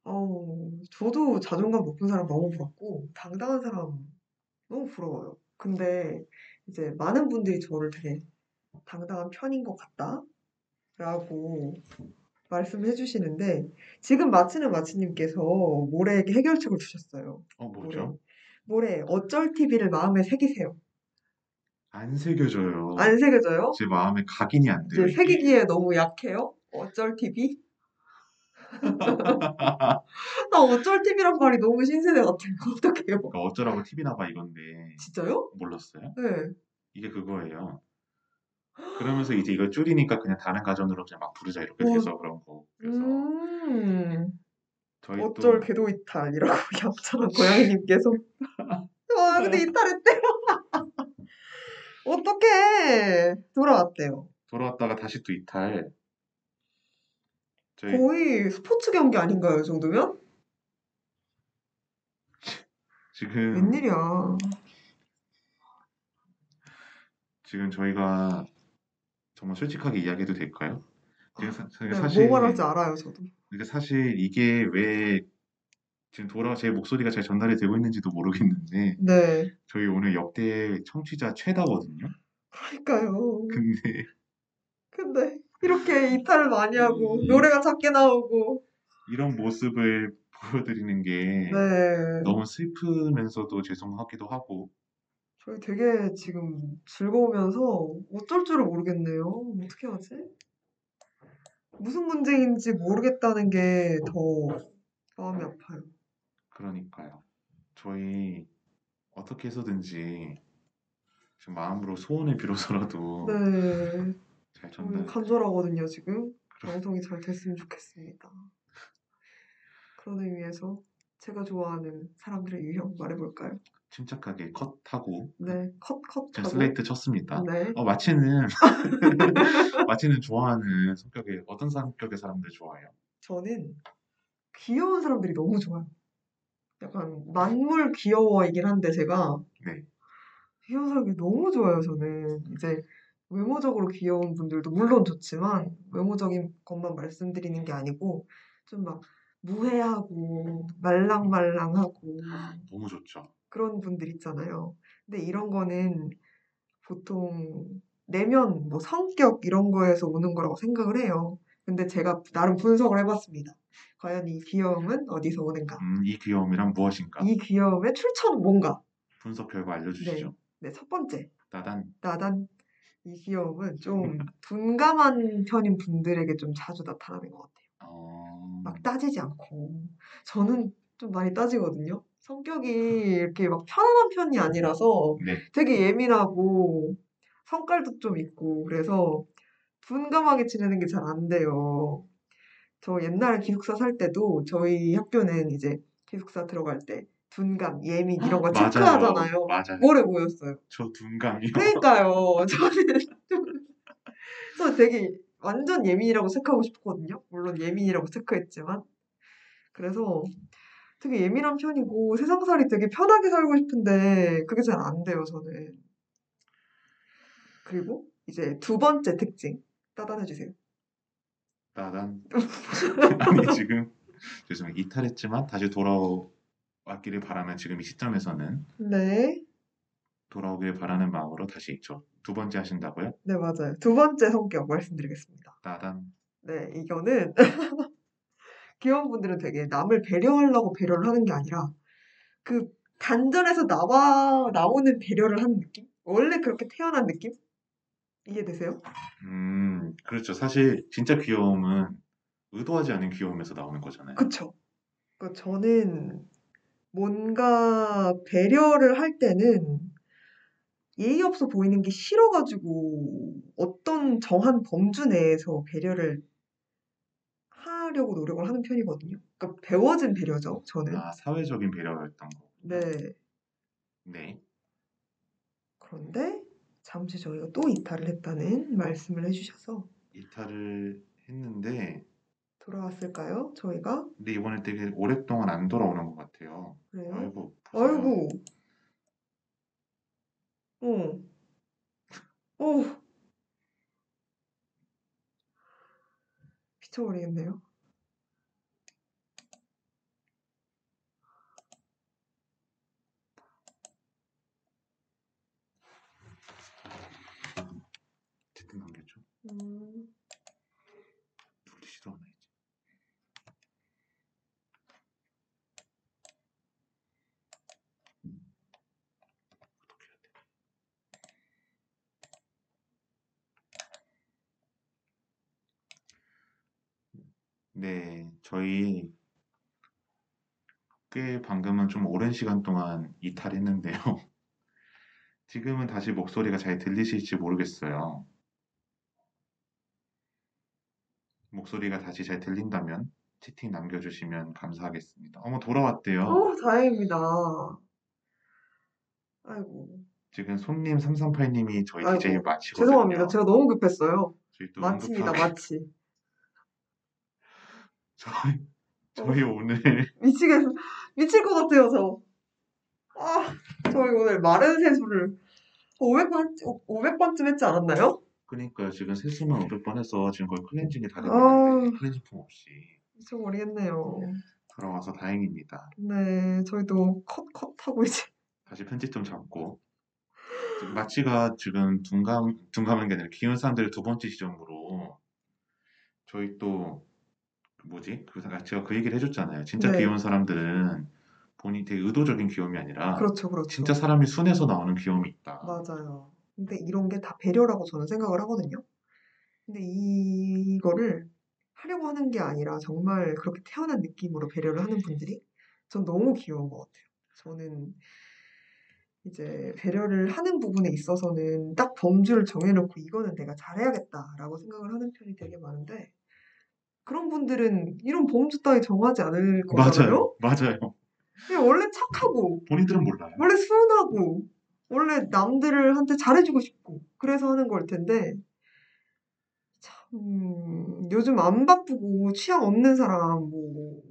어, 저도 자존감 높은 사람 너무 부럽고, 당당한 사람 너무 부러워요. 근데 이제 많은 분들이 저를 되게 당당한 편인 것 같다? 라고 말씀해 주시는데, 지금 마치는 마치님께서 모래에게 해결책을 주셨어요. 어. 뭐죠? 모래, 어쩔 TV를 마음에 새기세요. 안 새겨져요. 안 새겨져요? 제 마음에 각인이 안 돼요. 이제. 새기기에 너무 약해요? 어쩔 TV? <laughs> 나 어쩔 TV란 말이 너무 신세대 같아요. <laughs> 어떡해요? 그러니까 어쩌라고 TV 나 봐 이건데 진짜요? 몰랐어요? 네. 이게 그거예요. 그러면서 이제 이걸 줄이니까 그냥 다른 가전으로 그냥 막 부르자 이렇게 어. 돼서 그런 거. 그래서 음, 저희 어쩔 또 궤도 이탈이라고 얌전한 <laughs> 고양이님께서. 와, 근데 이탈했대요. <laughs> 어떡해. 돌아왔대요. 돌아왔다가 다시 또 이탈. 저희 거의 스포츠 경기 아닌가요, 이 정도면? 지금 웬일이야. 지금 저희가 정말 솔직하게 이야기해도 될까요? 지금 사, 네, 사실 뭐 말할지 알아요, 저도. 그러니까 사실 이게 왜 지금 돌아 제 목소리가 잘 전달이 되고 있는지도 모르겠는데 네. 저희 오늘 역대 청취자 최다거든요. 그러니까요. 근데 근데 이렇게 이탈을 많이 하고 음. 노래가 작게 나오고 이런 모습을 보여드리는 게 네. 너무 슬프면서도 죄송하기도 하고 저희 되게 지금 즐거우면서 어쩔 줄을 모르겠네요. 어떻게 하지? 무슨 문제인지 모르겠다는 게 더 마음이 아파요. 그러니까요. 저희 어떻게 해서든지 지금 마음으로 소원을 빌어서라도 네. 잘 전달. 간절하거든요, 지금. 그럼. 방송이 잘 됐으면 좋겠습니다. 그런 의미에서 제가 좋아하는 사람들의 유형 말해볼까요? 침착하게 컷하고 네, 컷, 컷 하고. 슬레이트 쳤습니다. 네. 어, 마치는 <laughs> 마치는 좋아하는 성격의 어떤 성격의 사람들 좋아해요? 저는 귀여운 사람들이 너무 좋아요. 약간 만물 귀여워이긴 한데 제가 네. 사람이 너무 좋아요. 저는 이제 외모적으로 귀여운 분들도 물론 좋지만 외모적인 것만 말씀드리는 게 아니고 좀 막 무해하고 말랑말랑하고 너무 좋죠. 그런 분들 있잖아요. 근데 이런 거는 보통 내면 뭐 성격 이런 거에서 오는 거라고 생각을 해요. 근데 제가 나름 분석을 해봤습니다. 과연 이 귀여움은 어디서 오는가? 음, 이 귀여움이란 무엇인가? 이 귀여움의 출처는 뭔가? 분석 결과 알려주시죠. 네, 첫 번째. 따단 나단 이 귀여움은 좀 둔감한 편인 분들에게 좀 자주 나타나는 것 같아요. 어, 막 따지지 않고. 저는 좀 많이 따지거든요. 성격이 이렇게 막 편안한 편이 아니라서 네. 되게 예민하고 성깔도 좀 있고 그래서 둔감하게 지내는 게 잘 안 돼요. 저 옛날에 기숙사 살 때도 저희 학교는 이제 기숙사 들어갈 때 둔감, 예민 이런 거 맞아요. 체크하잖아요. 맞아요. 뭐래 보였어요. 저 둔감이요. 그러니까요. <laughs> 저는 좀 그래서 되게 완전 예민이라고 체크하고 싶거든요. 물론 예민이라고 체크했지만 그래서 되게 예민한 편이고 세상살이 되게 편하게 살고 싶은데 그게 잘 안 돼요. 저는. 그리고 이제 두 번째 특징 따단해 주세요. 따단. 아니 <laughs> 지금 죄송해요. 이탈했지만 다시 돌아왔기를 바라는 지금 이 시점에서는 네, 돌아오길 바라는 마음으로 다시 저 두 번째 하신다고요? 네 맞아요. 두 번째 성격 말씀드리겠습니다. 따단. 네, 이거는 <laughs> 귀여운 분들은 되게 남을 배려하려고 배려를 하는 게 아니라 그 단전에서 나와 나오는 배려를 하는 느낌? 원래 그렇게 태어난 느낌? 이해되세요? 음, 그렇죠. 사실 진짜 귀여움은 의도하지 않은 귀여움에서 나오는 거잖아요. 그쵸? 그 저는 뭔가 배려를 할 때는 예의 없어 보이는 게 싫어가지고 어떤 정한 범주 내에서 배려를 하려고 노력을 하는 편이거든요. 그러니까 배워진 배려죠, 저는. 아, 사회적인 배려였던 거. 네. 네. 그런데 잠시 저희가 또 이탈을 했다는 말씀을 해주셔서 이탈을 했는데 돌아왔을까요? 저희가? 근데 이번에 되게 오랫동안 안 돌아오는 것 같아요. 그래요? 아이고, 보세요. 아이고. 어. 어. 미쳐버리겠네요. 어쨌든 넘겼죠. 음, 눌리지도 않아 이제. 어떻게 해야 돼? 네, 저희 꽤 방금은 좀 오랜 시간 동안 이탈했는데요. <laughs> 지금은 다시 목소리가 잘 들리실지 모르겠어요. 목소리가 다시 잘 들린다면 채팅 남겨주시면 감사하겠습니다. 어머, 돌아왔대요. 어, 다행입니다. 아이고, 지금 손님 338님이 저희 아이고, DJ 마치거든요. 죄송합니다. 제가 너무 급했어요. 저희 또 마치입니다, 응급하게 마치. <laughs> 저희 저희 오늘 미치겠, 미칠 것 같아요, 저. 아, 저희 오늘 마른 세수를 500번, 500번쯤 했지 않았나요? 그러니까 지금 세수만 500번 해서 지금 거의 클렌징이 다 아. 됐는데 클렌징품 없이 미쳐 버리겠네요. 돌아와서 다행입니다. 네, 저희도 컷, 컷 하고 이제. 다시 편집 좀 잡고 마치가 지금 둔감 둔감한 게 아니라 기운 사람들의 두 번째 지점으로 저희 또 뭐지 그 마치가 그 얘기를 해줬잖아요. 진짜 네. 귀여운 사람들은 본인이 되게 의도적인 귀여움이 아니라 그렇죠, 그렇죠. 진짜 사람이 순해서 나오는 귀여움이 있다. 맞아요. 근데 이런 게 다 배려라고 저는 생각을 하거든요. 근데 이거를 하려고 하는 게 아니라 정말 그렇게 태어난 느낌으로 배려를 하는 분들이 전 너무 귀여운 것 같아요. 저는 이제 배려를 하는 부분에 있어서는 딱 범주를 정해놓고 이거는 내가 잘해야겠다라고 생각을 하는 편이 되게 많은데 그런 분들은 이런 범주 따위 정하지 않을 거잖아요. 맞아요, 맞아요. 원래 착하고 본인들은 몰라요. 원래 순하고 원래 남들한테 잘해주고 싶고 그래서 하는 걸 텐데 참 요즘 안 바쁘고 취향 없는 사람 뭐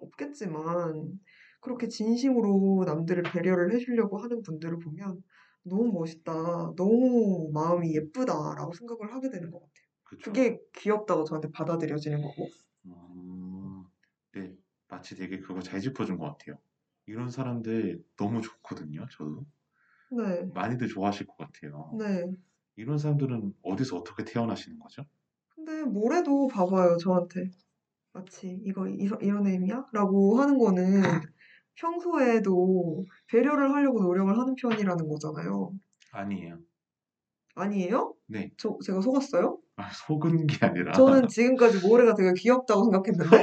없겠지만 그렇게 진심으로 남들을 배려를 해주려고 하는 분들을 보면 너무 멋있다, 너무 마음이 예쁘다라고 생각을 하게 되는 것 같아요. 그쵸? 그게 귀엽다고 저한테 받아들여지는 거고. 음, 네, 마치 되게 그거 잘 짚어준 것 같아요. 이런 사람들 너무 좋거든요, 저도. 네, 많이들 좋아하실 것 같아요. 네. 이런 사람들은 어디서 어떻게 태어나시는 거죠? 근데 뭐래도 봐봐요, 저한테. 마치 이거 이, 이런 애임이야? 라고 하는 거는 <laughs> 평소에도 배려를 하려고 노력을 하는 편이라는 거잖아요. 아니에요. 아니에요? 네, 저, 제가 속았어요? 아, 속은 게 아니라 저는 <laughs> 지금까지 모래가 되게 귀엽다고 생각했는데.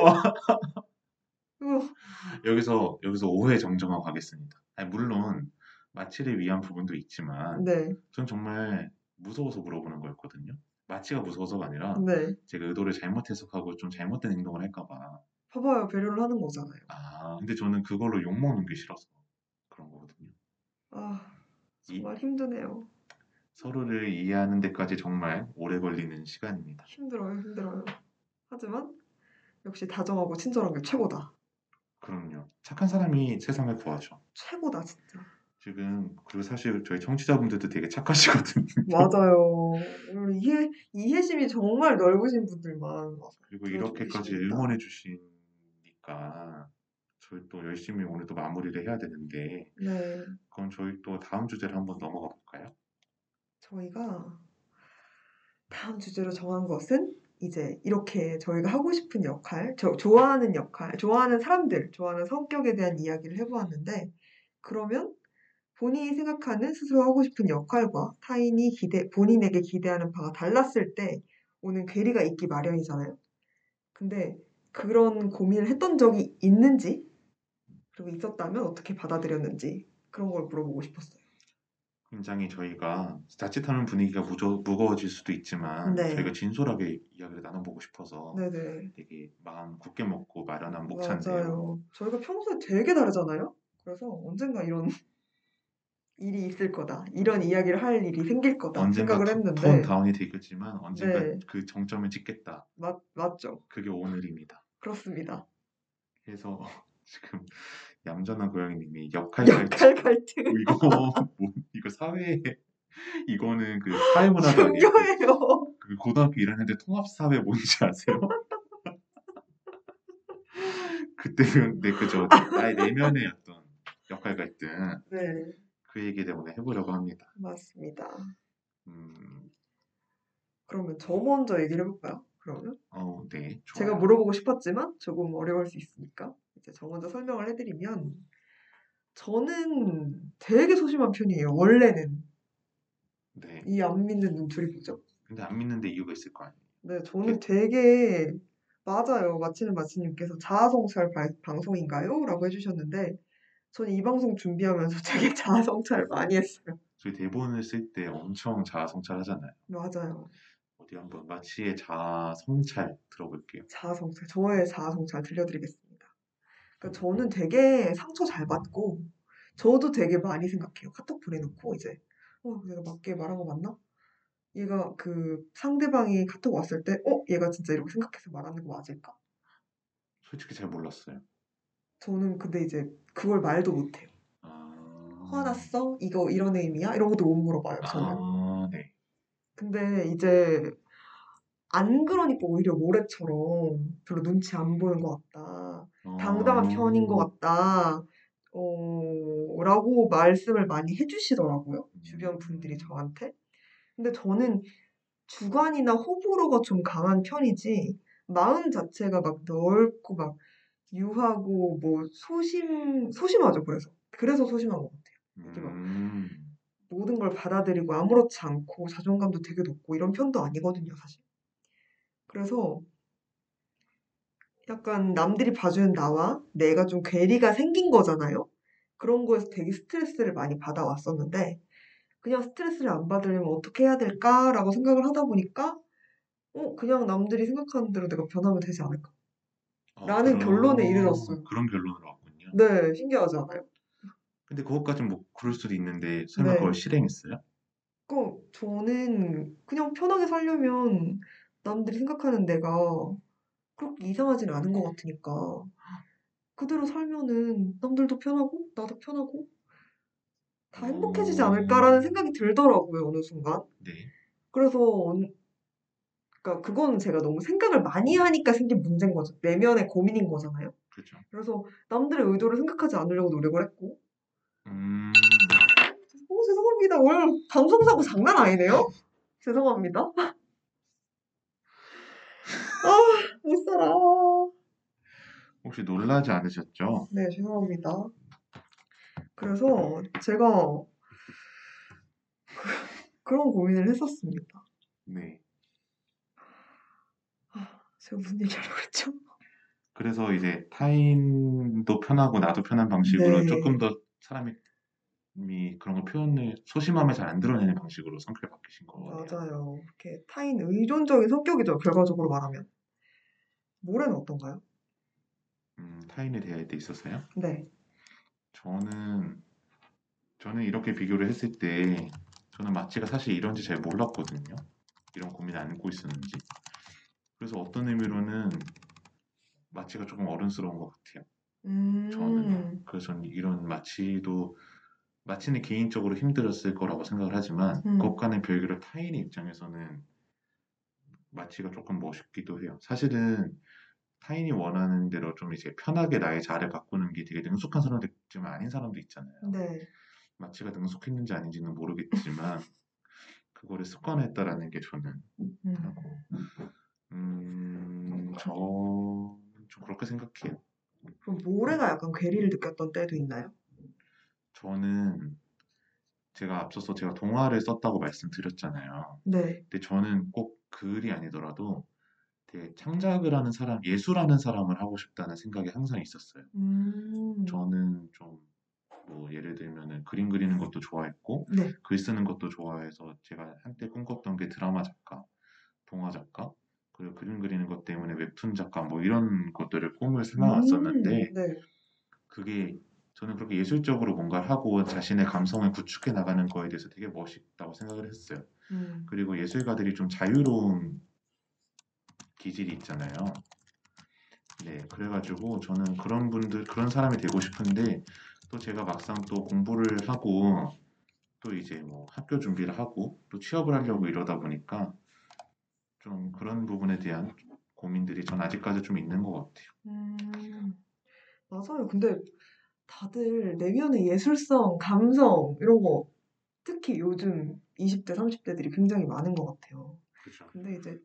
<laughs> 여기서 여기서 오해 정정하고 가겠습니다. 아니, 물론 마치를 위한 부분도 있지만 네, 전 정말 무서워서 물어보는 거였거든요. 마치가 무서워서가 아니라 네. 제가 의도를 잘못 해석하고 좀 잘못된 행동을 할까봐. 봐봐요, 배려를 하는 거잖아요. 아, 근데 저는 그걸로 욕 먹는 게 싫어서 그런 거거든요. 아, 이- 정말 힘드네요. 서로를 이해하는 데까지 정말 오래 걸리는 시간입니다. 힘들어요, 힘들어요. 하지만 역시 다정하고 친절한 게 최고다. 그럼요. 착한 사람이 세상을 구하죠. 최고다, 진짜. 지금 그리고 사실 저희 청취자분들도 되게 착하시거든요. <laughs> 맞아요. 이해, 이해심이 정말 넓으신 분들만 그리고 이렇게까지. 응원해 주시니까 저희 또 열심히 오늘 또 마무리를 해야 되는데 네, 그럼 저희 또 다음 주제로 한번 넘어가 볼까요? 저희가 다음 주제로 정한 것은 이제 이렇게 저희가 하고 싶은 역할, 저 좋아하는 역할, 좋아하는 사람들, 좋아하는 성격에 대한 이야기를 해보았는데, 그러면 본인이 생각하는 스스로 하고 싶은 역할과 타인이 기대, 본인에게 기대하는 바가 달랐을 때 오는 괴리가 있기 마련이잖아요. 근데 그런 고민을 했던 적이 있는지, 그리고 있었다면 어떻게 받아들였는지, 그런 걸 물어보고 싶었어요. 굉장히 저희가 자칫하면 분위기가 무저, 무거워질 수도 있지만 네. 저희가 진솔하게 이야기를 나눠보고 싶어서 네네. 되게 마음 굳게 먹고 마련한 목차인데요. 맞아요. 저희가 평소에 되게 다르잖아요. 그래서 언젠가 이런 일이 있을 거다. 이런 이야기를 할 일이 생길 거다 언젠가 생각을 톤 했는데 다운이 되겠지만 언젠가 네. 그 정점을 찍겠다. 맞, 맞죠. 그게 오늘입니다. 그렇습니다. 그래서 <laughs> 지금 얌전한 고양이님이 역할 역할 갈등 갈등 이거 <laughs> 뭐 이거 사회 이거는 그 사회문화가 아니에요. 중요해요. 그 고등학교 1학년 때 통합사회 뭔지 아세요? <laughs> 그때는 네 그죠 나의 내면의 어떤 역할 갈등 네, 그 얘기 때문에 해보려고 합니다. 맞습니다. 음, 그러면 저 먼저 얘기를 해볼까요? 그러면 어, 네, 제가 좋아요. 물어보고 싶었지만 조금 어려울 수 있으니까 이제 저 먼저 설명을 해드리면 저는 되게 소심한 편이에요. 원래는 네, 이 안 믿는 눈초리 보죠. 근데 안 믿는데 이유가 있을 거 아니에요. 네, 저는 되게 맞아요. 마치는 마치님께서 자아성찰 발- 방송인가요? 라고 해주셨는데 저는 이 방송 준비하면서 <laughs> 되게 자아성찰을 많이 했어요. 저희 대본을 쓸 때 엄청 자아성찰 하잖아요. 맞아요. 어디 한번 마치의 자아성찰 들어볼게요. 자아성찰. 저의 자아성찰 들려드리겠습니다. 그러니까 저는 되게 상처 잘 받고 저도 되게 많이 생각해요. 카톡 보내놓고 이제 어, 내가 맞게 말한 거 맞나? 얘가 그 상대방이 카톡 왔을 때 어, 얘가 진짜 이렇게 생각해서 말하는 거 맞을까? 솔직히 잘 몰랐어요. 저는 근데 이제 그걸 말도 못해요. 아, 화났어? 이거 이런 의미야? 이런 것도 못 물어봐요, 저는. 아, 네. 근데 이제 안 그러니까 오히려 모래처럼 별로 눈치 안 보는 것 같다. 당당한 어, 편인 것 같다. 어, 라고 말씀을 많이 해주시더라고요. 주변 분들이 저한테. 근데 저는 주관이나 호불호가 좀 강한 편이지, 마음 자체가 막 넓고 막 유하고 뭐 소심, 소심하죠, 그래서. 그래서 소심한 것 같아요. 이렇게 막 음, 모든 걸 받아들이고 아무렇지 않고 자존감도 되게 높고 이런 편도 아니거든요, 사실. 그래서 약간 남들이 봐주는 나와 내가 좀 괴리가 생긴 거잖아요. 그런 거에서 되게 스트레스를 많이 받아왔었는데 그냥 스트레스를 안 받으려면 어떻게 해야 될까라고 생각을 하다 보니까 어, 그냥 남들이 생각하는 대로 내가 변하면 되지 않을까. 어, 라는 그런- 결론에 이르렀어요. 그런 결론으로 왔군요. 네, 신기하지 않아요? 근데 그것까진 뭐 그럴 수도 있는데 설마 네. 그걸 실행했어요? 그 저는 그냥 편하게 살려면 남들이 생각하는 내가 그렇게 이상하진 않은 것 같으니까 그대로 살면은 남들도 편하고 나도 편하고 다 행복해지지 않을까라는 생각이 들더라고요 어느 순간. 네. 그래서 언- 그러니까 그거는 제가 너무 생각을 많이 하니까 생긴 문제인 거죠. 내면의 고민인 거잖아요. 그렇죠. 그래서 남들의 의도를 생각하지 않으려고 노력을 했고 음, 어, 죄송합니다. 오늘 감성사고 장난 아니네요. <laughs> 죄송합니다. <laughs> 아, 못 살아. 혹시 놀라지 않으셨죠? 네, 죄송합니다. 그래서 제가 그런 고민을 했었습니다. 네. 제가 무슨 얘기 하려고 그랬죠? 그래서 이제 타인도 편하고 나도 편한 방식으로 네. 조금 더 사람이 이 그런 걸 표현을 소심함을 잘 안 드러내는 방식으로 성격을 바뀌신 거예요. 맞아요. 이렇게 타인 의존적인 성격이죠. 결과적으로 말하면. 모래는 어떤가요? 음, 타인에 대할 때 있어서요. 네. 저는 저는 이렇게 비교를 했을 때 저는 마치가 사실 이런지 잘 몰랐거든요. 이런 고민을 안고 있었는지. 그래서 어떤 의미로는 마치가 조금 어른스러운 것 같아요. 음, 저는 그래서 저는 이런 마치도 마치는 개인적으로 힘들었을 거라고 생각을 하지만 음. 그것과는 별개로 타인의 입장에서는 마치가 조금 멋있기도 해요. 사실은 타인이 원하는 대로 좀 이제 편하게 나의 자아를 바꾸는 게 되게 능숙한 사람도 있지만 아닌 사람도 있잖아요. 네. 마치가 능숙했는지 아닌지는 모르겠지만 그거를 습관했다라는 게 저는 음. 하고 음, 저는 좀 그렇게 생각해요. 그럼 모래가 약간 괴리를 느꼈던 때도 있나요? 저는 제가 앞서서 제가 동화를 썼다고 말씀드렸잖아요. 네. 근데 저는 꼭 글이 아니더라도 되게 창작을 하는 사람, 예술하는 사람을 하고 싶다는 생각이 항상 있었어요. 음. 저는 좀 뭐 예를 들면은 그림 그리는 것도 좋아했고 네. 글 쓰는 것도 좋아해서 제가 한때 꿈꿨던 게 드라마 작가, 동화 작가, 그리고 그림 그리는 것 때문에 웹툰 작가 뭐 이런 것들을 꿈을 삼아왔었는데 음, 네. 그게 저는 그렇게 예술적으로 뭔가를 하고 자신의 감성을 구축해 나가는 거에 대해서 되게 멋있다고 생각을 했어요. 음. 그리고 예술가들이 좀 자유로운 기질이 있잖아요. 네, 그래가지고 저는 그런 분들, 그런 사람이 되고 싶은데 또 제가 막상 또 공부를 하고 또 이제 뭐 학교 준비를 하고 또 취업을 하려고 이러다 보니까 좀 그런 부분에 대한 고민들이 전 아직까지 좀 있는 것 같아요. 음. 맞아요. 근데 다들 내면의 예술성, 감성 이런 거 특히 요즘 20대, 30대들이 굉장히 많은 것 같아요. 그죠. 근데 이제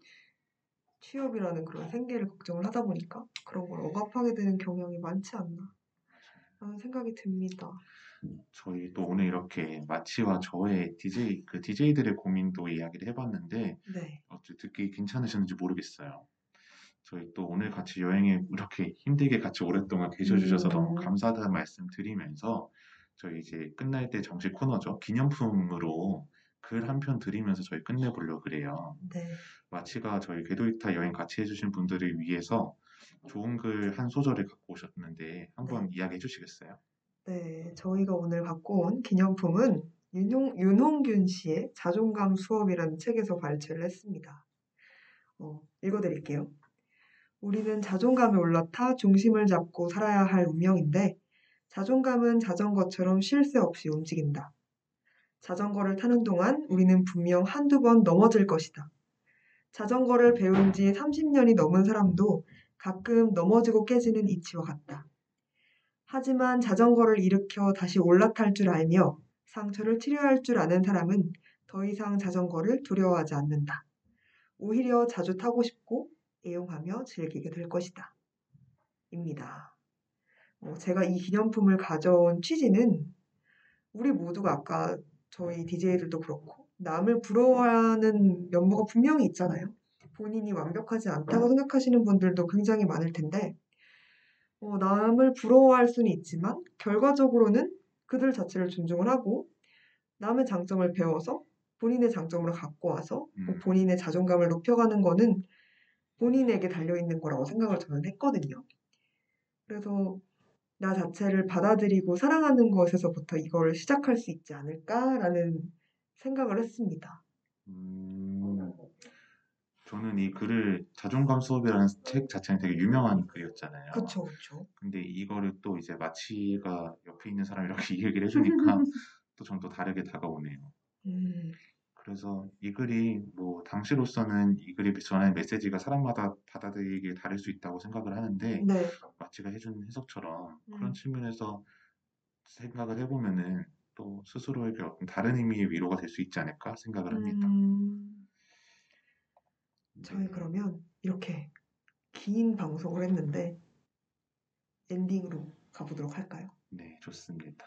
취업이라는 그런 생계를 걱정을 하다 보니까 그런 걸 억압하게 되는 경향이 많지 않나 라는 생각이 듭니다. 저희 또 오늘 이렇게 마치와 저의 DJ 그 DJ들의 고민도 이야기를 해봤는데 네. 어찌 듣기 괜찮으셨는지 모르겠어요. 저희 또 오늘 같이 여행에 이렇게 힘들게 같이 오랫동안 계셔주셔서 너무 음. 감사하다는 말씀 드리면서 저희 이제 끝날 때 정식 코너죠. 기념품으로 글 한 편 드리면서 저희 끝내보려고 그래요. 네. 마치가 저희 궤도이타 여행 같이 해주신 분들을 위해서 좋은 글 한 소절을 갖고 오셨는데 한번 이야기해 주시겠어요? 네, 저희가 오늘 갖고 온 기념품은 윤홍, 윤홍균 씨의 자존감 수업이라는 책에서 발췌를 했습니다. 어, 읽어드릴게요. 우리는 자존감에 올라타 중심을 잡고 살아야 할 운명인데 자존감은 자전거처럼 쉴 새 없이 움직인다. 자전거를 타는 동안 우리는 분명 한두 번 넘어질 것이다. 자전거를 배운 지 30년이 넘은 사람도 가끔 넘어지고 깨지는 이치와 같다. 하지만 자전거를 일으켜 다시 올라탈 줄 알며 상처를 치료할 줄 아는 사람은 더 이상 자전거를 두려워하지 않는다. 오히려 자주 타고 싶고 애용하며 즐기게 될 것이다. 입니다. 어, 제가 이 기념품을 가져온 취지는 우리 모두가 아까 저희 DJ들도 그렇고 남을 부러워하는 면모가 분명히 있잖아요. 본인이 완벽하지 않다고 생각하시는 분들도 굉장히 많을 텐데 어, 남을 부러워할 수는 있지만 결과적으로는 그들 자체를 존중을 하고 남의 장점을 배워서 본인의 장점으로 갖고 와서 뭐 음. 본인의 자존감을 높여가는 거는 본인에게 달려있는 거라고 생각을 저는 했거든요. 그래서 나 자체를 받아들이고 사랑하는 것에서부터 이걸 시작할 수 있지 않을까라는 생각을 했습니다. 음, 저는 이 글을 자존감 수업이라는 책 자체는 되게 유명한 글이었잖아요. 그쵸, 그쵸. 근데 이거를 또 이제 마치가 옆에 있는 사람이 이렇게 이 <laughs> 얘기를 해주니까 <laughs> 또전또 다르게 다가오네요. 음, 그래서 이 글이 뭐 당시로서는 이 글이 전하는 메시지가 사람마다 받아들이기에 다를 수 있다고 생각을 하는데 네. 마치가 해준 해석처럼 음. 그런 측면에서 생각을 해보면은 또 스스로에게 어떤 다른 의미의 위로가 될 수 있지 않을까 생각을 합니다. 음, 저희 네. 그러면 이렇게 긴 방송을 했는데 엔딩으로 가보도록 할까요? 네, 좋습니다.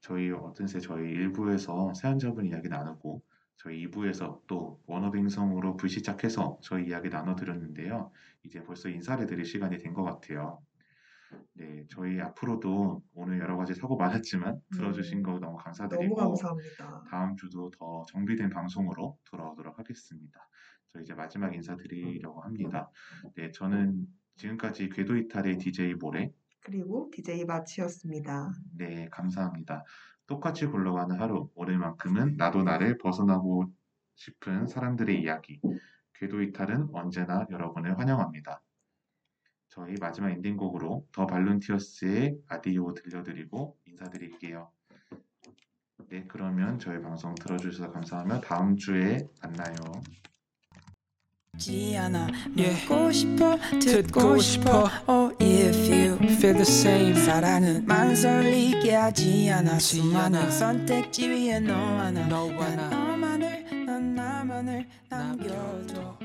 저희 어느새 저희 1부에서 사연자분 이야기 나누고 저희 2부에서 또 원어빙성으로 불시착해서 저희 이야기 나눠드렸는데요. 이제 벌써 인사를 드릴 시간이 된 것 같아요. 네, 저희 앞으로도 오늘 여러 가지 사고 많았지만 들어주신 음, 거 너무 너무 감사드리고 감사합니다. 다음 주도 더 정비된 방송으로 돌아오도록 하겠습니다. 저 이제 마지막 인사드리려고 합니다. 네, 저는 지금까지 궤도 이탈의 DJ 모래 그리고 DJ 마치였습니다. 네, 감사합니다. 똑같이 굴러가는 하루, 오늘만큼은 나도 나를 벗어나고 싶은 사람들의 이야기. 궤도 이탈은 언제나 여러분을 환영합니다. 저희 마지막 엔딩곡으로 더 발룬티어스의 아디오 들려드리고 인사드릴게요. 네, 그러면 저희 방송 들어주셔서 감사하며 다음 주에 만나요. 지 않아. Yeah. 묻고 싶어 듣고 싶어. Oh if you Feel the same. 사랑은 망설이게 하지 않아. 수많은. 선택지 위에 너 하나. 너난 하나. 너만을 난 나만을 남겨줘